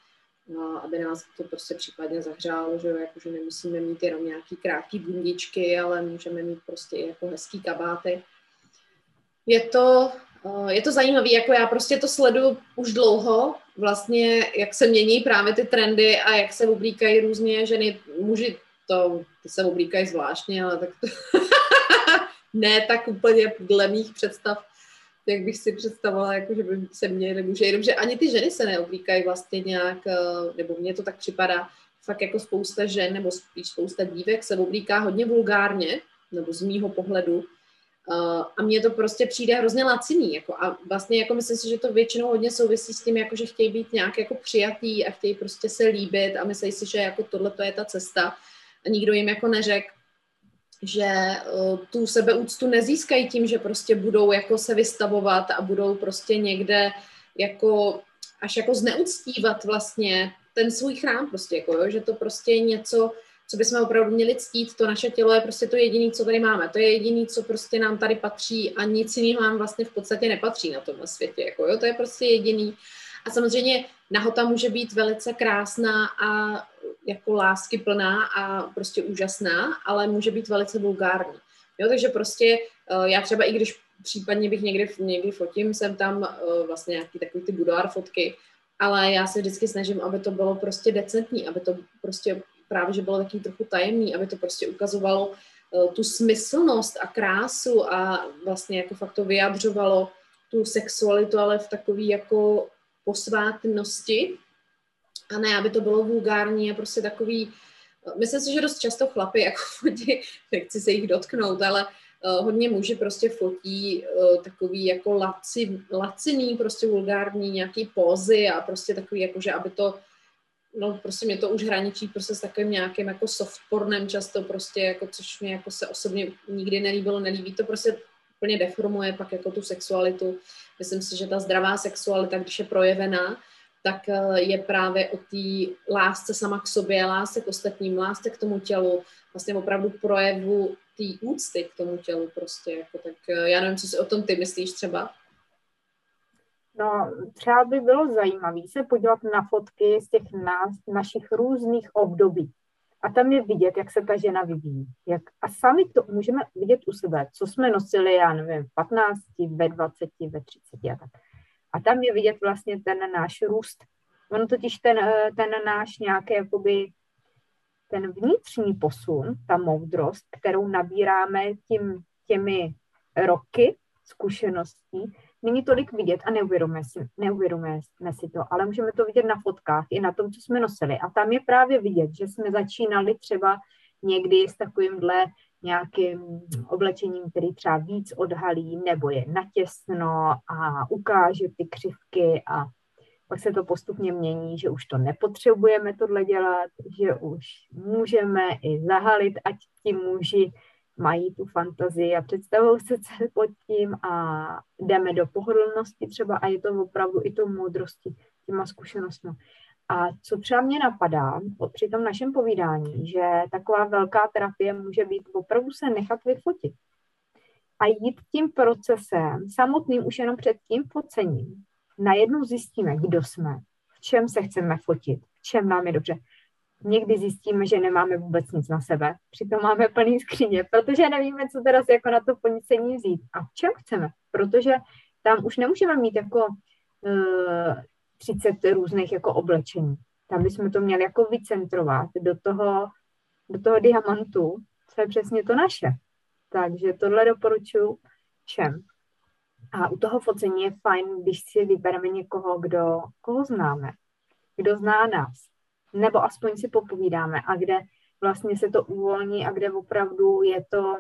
aby nás to prostě případně zahřálo, že jo, jakože nemusíme mít jenom nějaký krátký bundičky, ale můžeme mít prostě i jako hezký kabáty. Je to, eh, je to zajímavé, jako já prostě to sleduju už dlouho, vlastně jak se mění právě ty trendy a jak se oblíkají různě ženy, muži to, ty se oblíkají zvláštně, ale tak to ne tak úplně dle mých představ jak bych si představovala, jako, že by se měli muže, jenomže ani ty ženy se neoblíkají vlastně nějak, eh, nebo mně to tak připadá, fakt jako spousta žen, nebo spíš spousta dívek se oblíká hodně vulgárně, nebo z mýho pohledu, Uh, a mně to prostě přijde hrozně laciný. Jako, a vlastně jako myslím si, že to většinou hodně souvisí s tím, jako, že chtějí být nějak jako přijatý a chtějí prostě se líbit a myslí si, že jako tohle to je ta cesta. A nikdo jim jako neřekl, že uh, tu sebeúctu nezískají tím, že prostě budou jako se vystavovat a budou prostě někde jako až jako zneuctívat vlastně ten svůj chrám prostě, jako jo, že to prostě je něco, co bychom opravdu měli ctít, to naše tělo je prostě to jediné, co tady máme, to je jediné, co prostě nám tady patří a nic jiného nám vlastně v podstatě nepatří na tomhle světě, jako jo, to je prostě jediný. A samozřejmě nahota může být velice krásná a jako lásky plná a prostě úžasná, ale může být velice vulgární. Jo, takže prostě uh, já třeba i když případně bych někdy, někdy fotím, jsem tam uh, vlastně nějaký takový ty budár fotky, ale já se vždycky snažím, aby to bylo prostě decentní, aby to prostě právě, že bylo takový trochu tajemný, aby to prostě ukazovalo uh, tu smyslnost a krásu a vlastně jako fakt to vyjadřovalo tu sexualitu, ale v takový jako posvátnosti, a ne, aby to bylo vulgární a prostě takový, myslím si, že dost často chlapy jako fotí, nechci se jich dotknout, ale uh, hodně muži prostě fotí uh, takový jako laci, laciný, prostě vulgární nějaký pózy a prostě takový jako, že aby to no prostě mě to už hraničí prostě s takovým nějakým jako softpornem často prostě jako, což mě jako se osobně nikdy nelíbilo, nelíbí to prostě úplně deformuje pak jako tu sexualitu. Myslím si, že ta zdravá sexualita, když je projevená, tak eh, je právě o té lásce sama k sobě, lásce k ostatním, lásce k tomu tělu, vlastně opravdu projevu té úcty k tomu tělu prostě, jako tak eh, já nevím, co si o tom ty myslíš třeba? No, třeba by bylo zajímavé se podívat na fotky z těch nás, našich různých období. A tam je vidět, jak se ta žena vyvíjí. Jak, a sami to můžeme vidět u sebe, co jsme nosili, já nevím, v 15, ve 20, ve 30 a tak. A tam je vidět vlastně ten náš růst. Ono totiž ten, eh, ten náš nějaký jakoby ten vnitřní posun, ta moudrost, kterou nabíráme tím, těmi roky zkušeností, není tolik vidět a neuvědomujeme si, neuvědomujeme si to, ale můžeme to vidět na fotkách i na tom, co jsme nosili. A tam je právě vidět, že jsme začínali třeba někdy s takovýmhle nějakým oblečením, který třeba víc odhalí, nebo je natěsno a ukáže ty křivky a pak se to postupně mění, že už to nepotřebujeme tohle dělat, že už můžeme i zahalit, ať ti muži mají tu fantazii a představují se pod tím a jdeme do pohodlnosti třeba a je to opravdu i to moudrosti těma zkušenostmi. A co třeba mě napadá při tom našem povídání, že taková velká terapie může být opravdu se nechat vyfotit a jít tím procesem samotným už jenom před tím focením. Najednou zjistíme, kdo jsme, v čem se chceme fotit, v čem nám je dobře. Někdy zjistíme, že nemáme vůbec nic na sebe, přitom máme plný skříně, protože nevíme, co teraz jako na to ponicení vzít. A v čem chceme? Protože tam už nemůžeme mít jako uh, 30 různých jako oblečení. Tam bychom to měli jako vycentrovat do toho, do toho diamantu, co je přesně to naše. Takže tohle doporučuji všem. A u toho focení je fajn, když si vybereme někoho, kdo, koho známe, kdo zná nás, nebo aspoň si popovídáme a kde vlastně se to uvolní a kde opravdu je to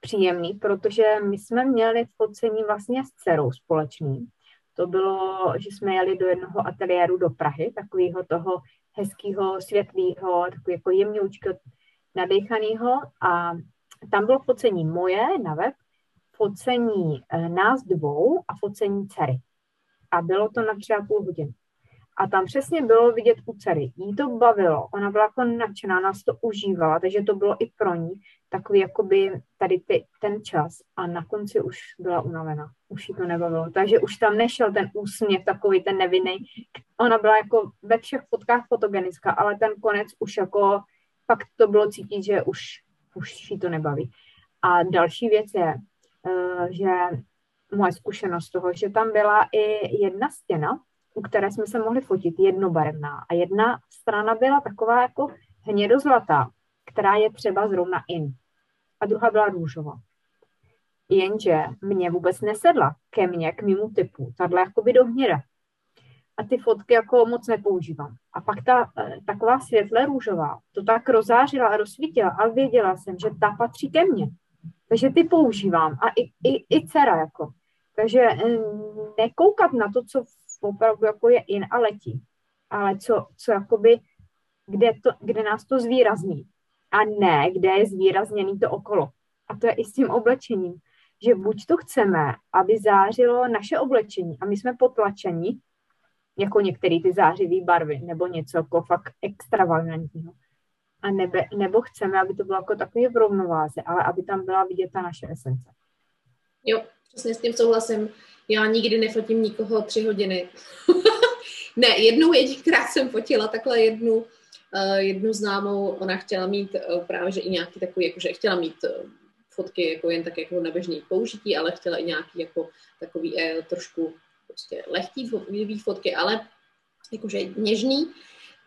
příjemný, protože my jsme měli focení vlastně s dcerou společný. To bylo, že jsme jeli do jednoho ateliéru do Prahy, takového toho hezkého, světlého, takový jako jemňoučko nadechaného a tam bylo focení moje na web, focení eh, nás dvou a focení dcery. A bylo to na třeba půl hodiny. A tam přesně bylo vidět u dcery. Jí to bavilo, ona byla jako nadšená, nás to užívala, takže to bylo i pro ní takový jakoby tady ty, ten čas a na konci už byla unavená, už jí to nebavilo. Takže už tam nešel ten úsměv, takový ten nevinný. Ona byla jako ve všech fotkách fotogenická, ale ten konec už jako fakt to bylo cítit, že už, už jí to nebaví. A další věc je, eh, že moje zkušenost toho, že tam byla i jedna stěna, u které jsme se mohli fotit, jednobarevná. A jedna strana byla taková jako hnědozlatá, která je třeba zrovna in. A druhá byla růžová. Jenže mě vůbec nesedla ke mně, k mýmu typu, tahle jakoby do hněda. A ty fotky jako moc nepoužívám. A pak ta eh, taková světle růžová, to tak rozářila a rozsvítila a věděla jsem, že ta patří ke mně. Takže ty používám a i, i, i dcera jako. Takže eh, nekoukat na to, co opravdu jako je in a letí, ale co, co jakoby, kde, to, kde nás to zvýrazní a ne, kde je zvýrazněný to okolo. A to je i s tím oblečením, že buď to chceme, aby zářilo naše oblečení a my jsme potlačeni, jako některé ty zářivé barvy, nebo něco jako fakt extravagantního. A nebe, nebo chceme, aby to bylo jako takové v rovnováze, ale aby tam byla vidět ta naše esence. Jo, přesně s tím souhlasím. Já nikdy nefotím nikoho tři hodiny. ne, jednou jedinkrát jsem fotila takhle jednu, jednu známou, ona chtěla mít uh, právě, že i nějaký takový, jakože chtěla mít uh, fotky jako jen tak jako na běžný použití, ale chtěla i nějaký jako takový eh, trošku prostě lehký fotky, ale jakože něžný.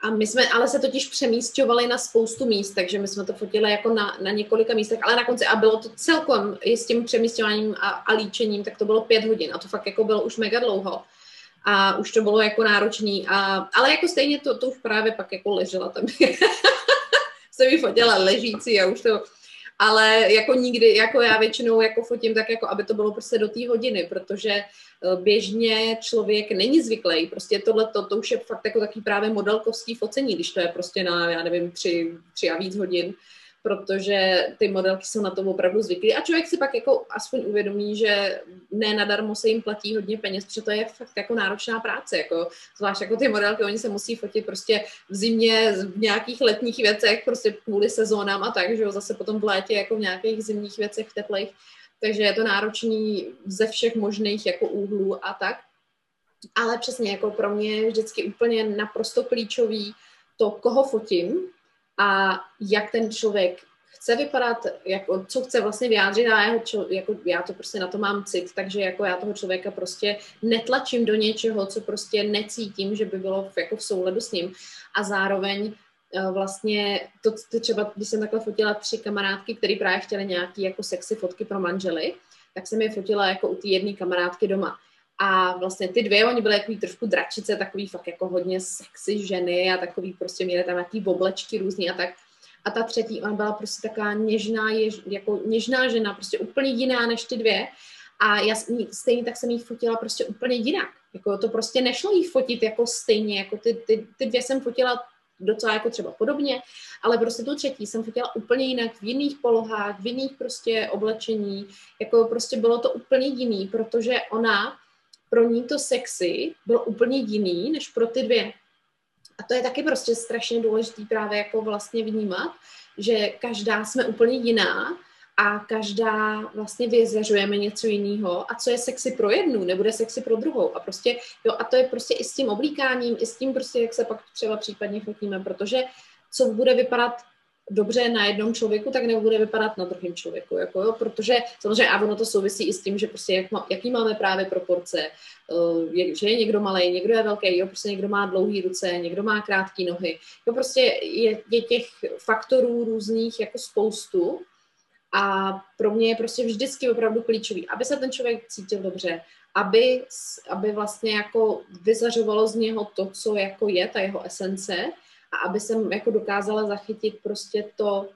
A my jsme ale se totiž přemístovali na spoustu míst, takže my jsme to fotili jako na, na několika místech, ale na konci a bylo to celkom i s tím přemístěváním a, a líčením, tak to bylo pět hodin a to fakt jako bylo už mega dlouho. A už to bylo jako náročný, a, ale jako stejně to, to už právě pak jako ležela tam. se mi fotila ležící a už to ale jako nikdy, jako já většinou jako fotím tak, jako aby to bylo prostě do té hodiny, protože eh, běžně člověk není zvyklý, prostě tohle to, to už je fakt jako taký právě modelkovský focení, když to je prostě na, já nevím, tři, tři a víc hodin, protože ty modelky jsou na to opravdu zvyklí a člověk si pak jako aspoň uvědomí, že ne nadarmo se jim platí hodně peněz, protože to je fakt jako náročná práce, jako, zvlášť jako ty modelky, oni se musí fotit prostě v zimě v nějakých letních věcech, prostě kvůli sezónám a tak, že jo, zase potom v létě jako v nějakých zimních věcech, v teplých, takže je to náročný ze všech možných jako úhlů a tak. Ale přesně jako pro mě je vždycky úplně naprosto klíčový to, koho fotím, a jak ten člověk chce vypadat, jako, co chce vlastně vyjádřit a jeho čo, jako, já to prostě na to mám cit, takže jako já toho člověka prostě netlačím do něčeho, co prostě necítím, že by bylo v, jako v souladu s ním a zároveň uh, vlastně to, to třeba, když jsem takhle fotila tři kamarádky, které právě chtěly nějaký jako sexy fotky pro manžely, tak jsem je fotila jako u té jedné kamarádky doma. A vlastně ty dvě, oni byly takový trošku dračice, takový fakt jako hodně sexy ženy a takový prostě měly tam nějaký oblečky různý a tak. A ta třetí, ona byla prostě taková něžná, jež, jako něžná žena, prostě úplně jiná než ty dvě. A já stejně tak jsem jí fotila prostě úplně jinak. Jako to prostě nešlo jí fotit jako stejně, jako ty, ty, ty dvě jsem fotila docela jako třeba podobně, ale prostě tu třetí jsem fotila úplně jinak, v jiných polohách, v jiných prostě oblečení, jako prostě bylo to úplně jiný, protože ona, pro ní to sexy bylo úplně jiný, než pro ty dvě. A to je taky prostě strašně důležitý právě jako vlastně vnímat, že každá jsme úplně jiná a každá vlastně vyzařujeme něco jiného a co je sexy pro jednu, nebude sexy pro druhou a prostě, jo, a to je prostě i s tím oblíkáním, i s tím prostě, jak se pak třeba případně fotíme, protože co bude vypadat dobře na jednom člověku, tak nebude vypadat na druhém člověku, jako jo, protože samozřejmě a ono to souvisí i s tím, že prostě jak má, jaký máme právě proporce, uh, je, že je někdo malý, někdo je velký, jo, prostě někdo má dlouhé ruce, někdo má krátké nohy, jo, prostě je, je těch faktorů různých jako spoustu a pro mě je prostě vždycky opravdu klíčový, aby se ten člověk cítil dobře, aby, aby vlastně jako vyzařovalo z něho to, co jako je, ta jeho esence, a aby jsem jako dokázala zachytit prostě to,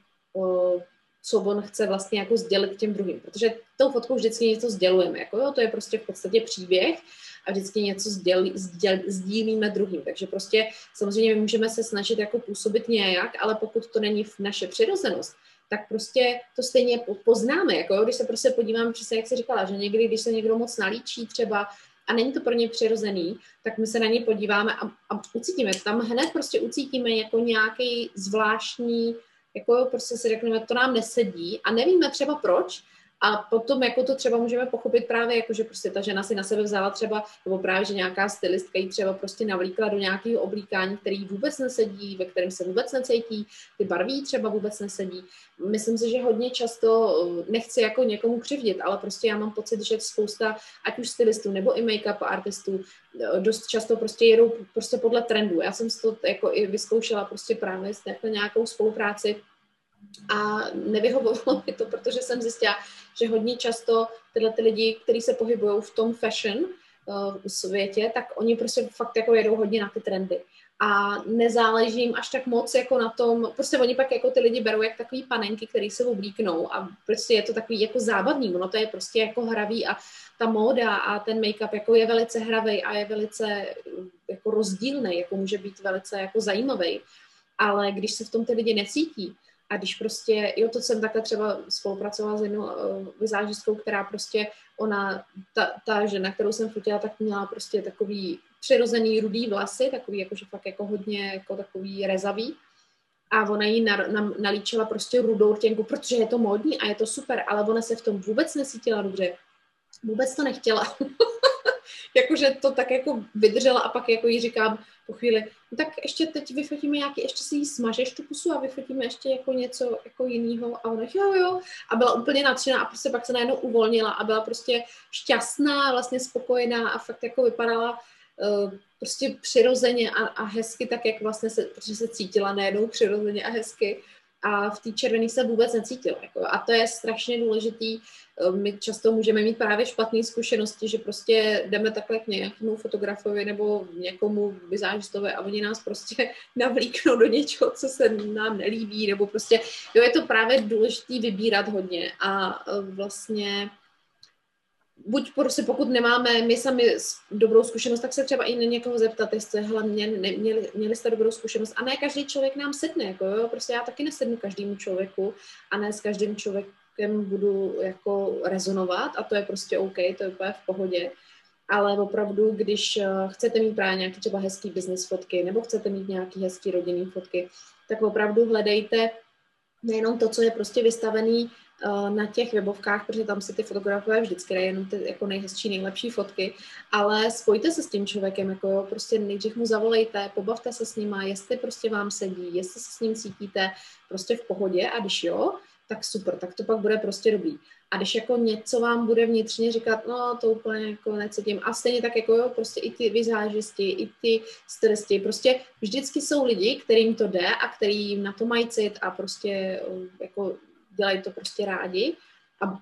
co on chce vlastně jako sdělit těm druhým, protože tou fotkou vždycky něco sdělujeme, jako jo, to je prostě v podstatě příběh a vždycky něco sdělí, sděl, sdílíme druhým, takže prostě samozřejmě můžeme se snažit jako působit nějak, ale pokud to není v naše přirozenost, tak prostě to stejně poznáme, jako jo, když se prostě podíváme, přesně jak jsi říkala, že někdy, když se někdo moc nalíčí třeba a není to pro ně přirozený, tak my se na ně podíváme a, a ucítíme. Tam hned prostě ucítíme jako nějaký zvláštní, jako prostě si řekneme, to nám nesedí a nevíme třeba proč, a potom jako to třeba můžeme pochopit právě jako, že prostě ta žena si na sebe vzala třeba, nebo právě, že nějaká stylistka ji třeba prostě navlíkla do nějakého oblíkání, který vůbec nesedí, ve kterém se vůbec necítí, ty barví třeba vůbec nesedí. Myslím si, že hodně často eh, nechci jako někomu křivdit, ale prostě já mám pocit, že spousta, ať už stylistů nebo i make-up artistů, eh, dost často prostě jedou prostě podle trendu. Já jsem to jako i vyzkoušela prostě právě s nějakou spolupráci a nevyhovovalo mi to, protože jsem zjistila, že hodně často tyhle ty lidi, kteří se pohybují v tom fashion uh, světě, tak oni prostě fakt jako jedou hodně na ty trendy. A nezáleží jim až tak moc jako na tom, prostě oni pak jako ty lidi berou jak takový panenky, které se oblíknou a prostě je to takový jako zábavný, ono to je prostě jako hravý a ta móda a ten make-up jako je velice hravý a je velice jako rozdílný, jako může být velice jako zajímavý. Ale když se v tom ty lidi necítí, a když prostě, jo, to jsem takhle třeba spolupracovala s jednou uh, vizážistkou, která prostě, ona, ta, ta žena, kterou jsem fotila, tak měla prostě takový přirozený rudý vlasy, takový jakože fakt jako hodně jako takový rezavý. A ona jí na, na, nalíčila prostě rudou rtěnku, protože je to módní a je to super, ale ona se v tom vůbec nesítila dobře. Vůbec to nechtěla. jakože to tak jako vydržela a pak jako jí říkám po chvíli, no tak ještě teď vyfotíme nějaký, ještě si jí smažeš tu pusu a vyfotíme ještě jako něco jako jiného a ona jo, jo, a byla úplně nadšená a prostě pak se najednou uvolnila a byla prostě šťastná, vlastně spokojená a fakt jako vypadala uh, prostě přirozeně a, a hezky, tak jak vlastně se, protože se cítila najednou přirozeně a hezky a v té červené se vůbec necítila. Jako. A to je strašně důležitý. Eh, my často můžeme mít právě špatné zkušenosti, že prostě jdeme takhle k nějakému fotografovi nebo někomu vizážistovi a oni nás prostě navlíknou do něčeho, co se nám nelíbí, nebo prostě, jo, je to právě důležité vybírat hodně a eh, vlastně buď prostě pokud nemáme my sami dobrou zkušenost, tak se třeba i na někoho zeptat, jestli hlavně ne, měli, měli jste dobrou zkušenost. A ne každý člověk nám sedne, jako jo, prostě já taky nesednu každému člověku a ne s každým člověkem budu jako rezonovat a to je prostě OK, to je úplně v pohodě. Ale opravdu, když eh, chcete mít právě nějaké třeba hezký business fotky nebo chcete mít nějaký hezký rodinný fotky, tak opravdu hledejte nejenom to, co je prostě vystavený na těch webovkách, protože tam si ty fotografové vždycky dají jenom ty jako nejhezčí, nejlepší fotky, ale spojte se s tím člověkem, jako prostě nejdřív mu zavolejte, pobavte se s ním, jestli prostě vám sedí, jestli se s ním cítíte prostě v pohodě a když jo, tak super, tak to pak bude prostě dobrý. A když jako něco vám bude vnitřně říkat, no to úplně jako necítím. A stejně tak jako jo, prostě i ty vizážisti, i ty stresti, prostě vždycky jsou lidi, kterým to jde a který na to mají cit a prostě jako dělají to prostě rádi a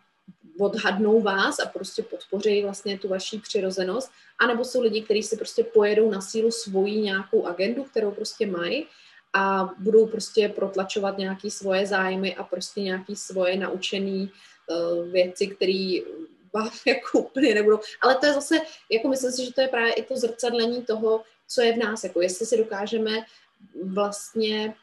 odhadnou vás a prostě podpoří vlastně tu vaší přirozenost. A nebo jsou lidi, kteří si prostě pojedou na sílu svoji nějakou agendu, kterou prostě mají a budou prostě protlačovat nějaké svoje zájmy a prostě nějaké svoje naučené uh, věci, které vám jako úplně nebudou. Ale to je zase, jako myslím si, že to je právě i to zrcadlení toho, co je v nás, jako jestli si dokážeme vlastně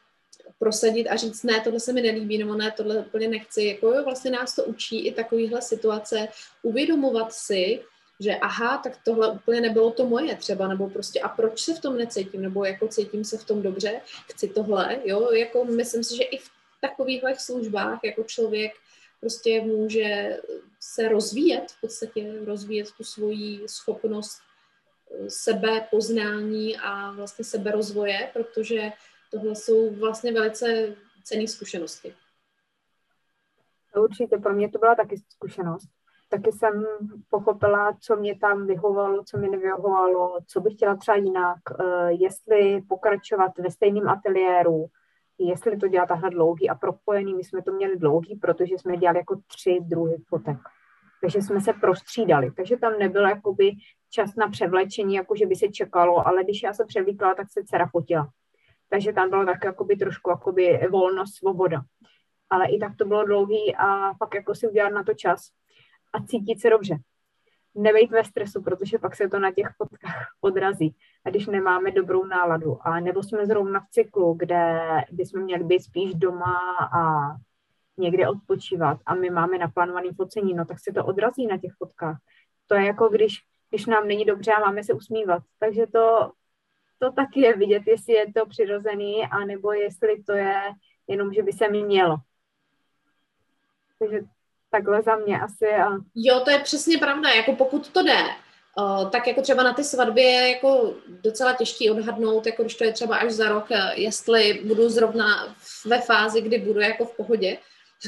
prosadit a říct, ne, tohle se mi nelíbí, nebo ne, tohle úplně nechci. Jako jo, vlastně nás to učí i takovýhle situace uvědomovat si, že aha, tak tohle úplně nebylo to moje třeba, nebo prostě a proč se v tom necítím, nebo jako cítím se v tom dobře, chci tohle, jo, jako myslím si, že i v takovýchhle službách jako člověk prostě může se rozvíjet, v podstatě rozvíjet tu svoji schopnost eh, sebepoznání a vlastně seberozvoje, protože tohle jsou vlastně velice cené zkušenosti. Určitě, pro mě to byla taky zkušenost taky jsem pochopila, co mě tam vyhovovalo, co mi nevyhovovalo, co bych chtěla třeba jinak, eh, jestli pokračovat ve stejném ateliéru, jestli to dělat takhle dlouhý a propojený. My jsme to měli dlouhý, protože jsme dělali jako tři druhy fotek. Takže jsme se prostřídali. Takže tam nebyl jakoby čas na převlečení, jako že by se čekalo, ale když já se převlíkala, tak se dcera fotila. Takže tam bylo tak jakoby trošku jakoby volnost, svoboda. Ale i tak to bylo dlouhý a pak jako si udělat na to čas a cítit se dobře. Nebejt ve stresu, protože pak se to na těch fotkách odrazí. A když nemáme dobrou náladu, a nebo jsme zrovna v cyklu, kde bychom měli být spíš doma a někde odpočívat a my máme naplánovaný focení, no tak se to odrazí na těch fotkách. To je jako když, když nám není dobře a máme se usmívat. Takže to, to taky je vidět, jestli je to přirozený, anebo jestli to je jenom, že by se mělo. Takže takhle za mě asi. A... Jo, to je přesně pravda, jako pokud to jde, Uh, tak jako třeba na ty svatbě je jako docela těžký odhadnout, jako když to je třeba až za rok, eh, jestli budu zrovna ve fázi, kdy budu jako v pohodě,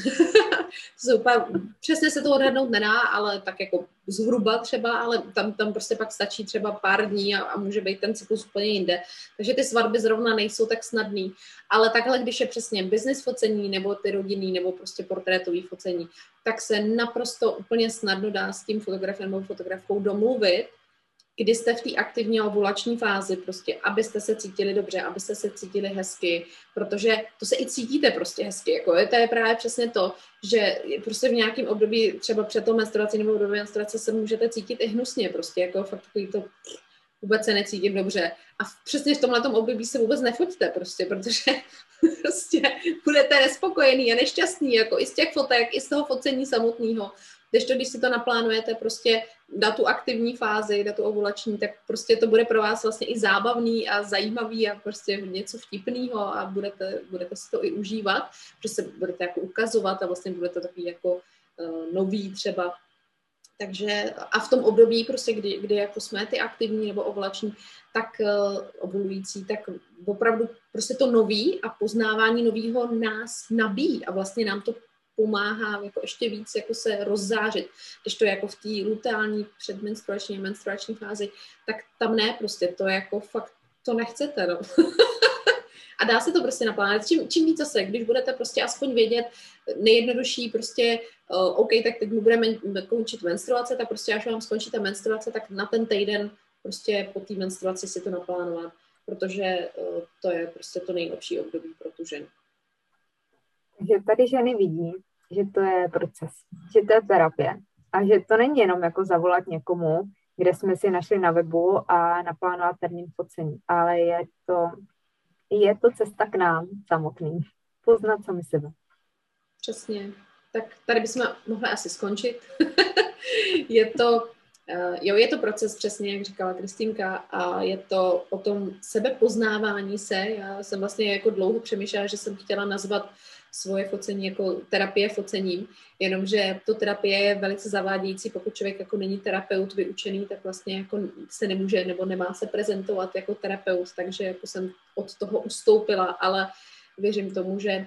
úplně, přesně se to odhadnout nedá, ale tak jako zhruba třeba, ale tam, tam prostě pak stačí třeba pár dní a, a může být ten cyklus úplně jinde. Takže ty svatby zrovna nejsou tak snadný. Ale takhle, když je přesně business focení, nebo ty rodinný, nebo prostě portrétový focení, tak se naprosto úplně snadno dá s tím fotografem nebo fotografkou domluvit, kdy jste v té aktivní ovulační fázi, prostě, abyste se cítili dobře, abyste se cítili hezky, protože to se i cítíte prostě hezky, jako je, to je právě přesně to, že prostě v nějakém období, třeba před tou menstruací nebo v době menstruace se můžete cítit i hnusně, prostě jako fakt takový to vůbec se necítím dobře. A přesně v tomhle období se vůbec nefoťte prostě, protože prostě budete nespokojený a nešťastný, jako i z těch fotek, i z toho focení samotného. Když to, když si to naplánujete prostě na tu aktivní fázi, na tu ovulační, tak prostě to bude pro vás vlastně i zábavný a zajímavý a prostě něco vtipného a budete, budete si to i užívat, protože se budete jako ukazovat a vlastně budete takový jako uh, nový třeba. Takže a v tom období, prostě, kdy, kdy jako jsme ty aktivní nebo ovulační, tak uh, ovulující, tak opravdu prostě to nový a poznávání nového nás nabíjí a vlastně nám to pomáhá jako ještě víc jako se rozzářit. Když to je jako v té luteální předmenstruační menstruační fázi, tak tam ne prostě, to je jako fakt, to nechcete, no. a dá se to prostě naplánovat. Čím, čím víc se, když budete prostě aspoň vědět, nejjednodušší prostě, uh, OK, tak teď my budeme končit menstruace, tak prostě až vám skončí ta menstruace, tak na ten týden prostě po té menstruaci si to naplánovat, protože uh, to je prostě to nejlepší období pro tu ženu. Takže tady ženy vidí, že to je proces, že to je terapie a že to není jenom jako zavolat někomu, kde jsme si našli na webu a naplánovat termín focení, ale je to, je to cesta k nám samotným, poznat sami sebe. Přesně. Tak tady bychom mohli asi skončit. je to Uh, jo, je to proces přesně, jak říkala Kristýnka, a je to o tom sebepoznávání se. Já jsem vlastně jako dlouho přemýšlela, že jsem chtěla nazvat svoje focení jako terapie focením, jenomže to terapie je velice zavádějící, pokud člověk jako není terapeut vyučený, tak vlastně jako se nemůže nebo nemá se prezentovat jako terapeut, takže jako jsem od toho ustoupila, ale věřím tomu, že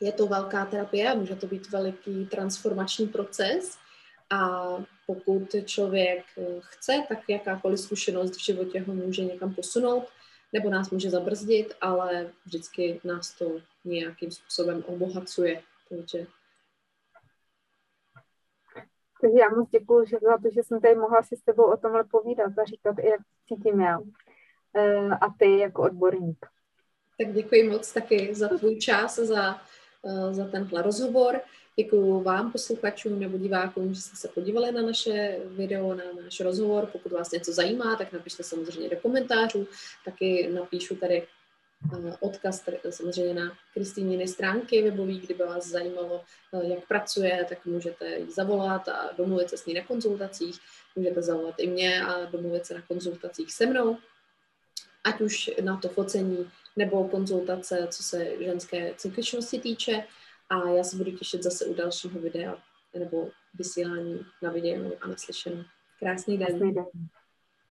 je to velká terapie může to být veliký transformační proces. A pokud člověk chce, tak jakákoliv zkušenost v životě ho může někam posunout nebo nás může zabrzdit, ale vždycky nás to nějakým způsobem obohacuje. Takže takže já moc děkuji že za to, že jsem tady mohla si s tebou o tomhle povídat a říkat, jak cítím já. E, a ty jako odborník. Tak děkuji moc taky za tvůj čas, za, e, za tenhle rozhovor. Děkuji vám, posluchačům nebo divákům, že jste se podívali na naše video, na náš rozhovor. Pokud vás něco zajímá, tak napište samozřejmě do komentářů. Taky napíšu tady eh, odkaz samozřejmě na Kristýniny stránky webový, kdyby vás zajímalo, eh, jak pracuje, tak můžete jí zavolat a domluvit se s ní na konzultacích. Můžete zavolat i mě a domluvit se na konzultacích se mnou. Ať už na to focení nebo konzultace, co se ženské cykličnosti týče a já se budu těšit zase u dalšího videa nebo vysílání na viděnou a naslyšenou. Krásný den. Krásný den.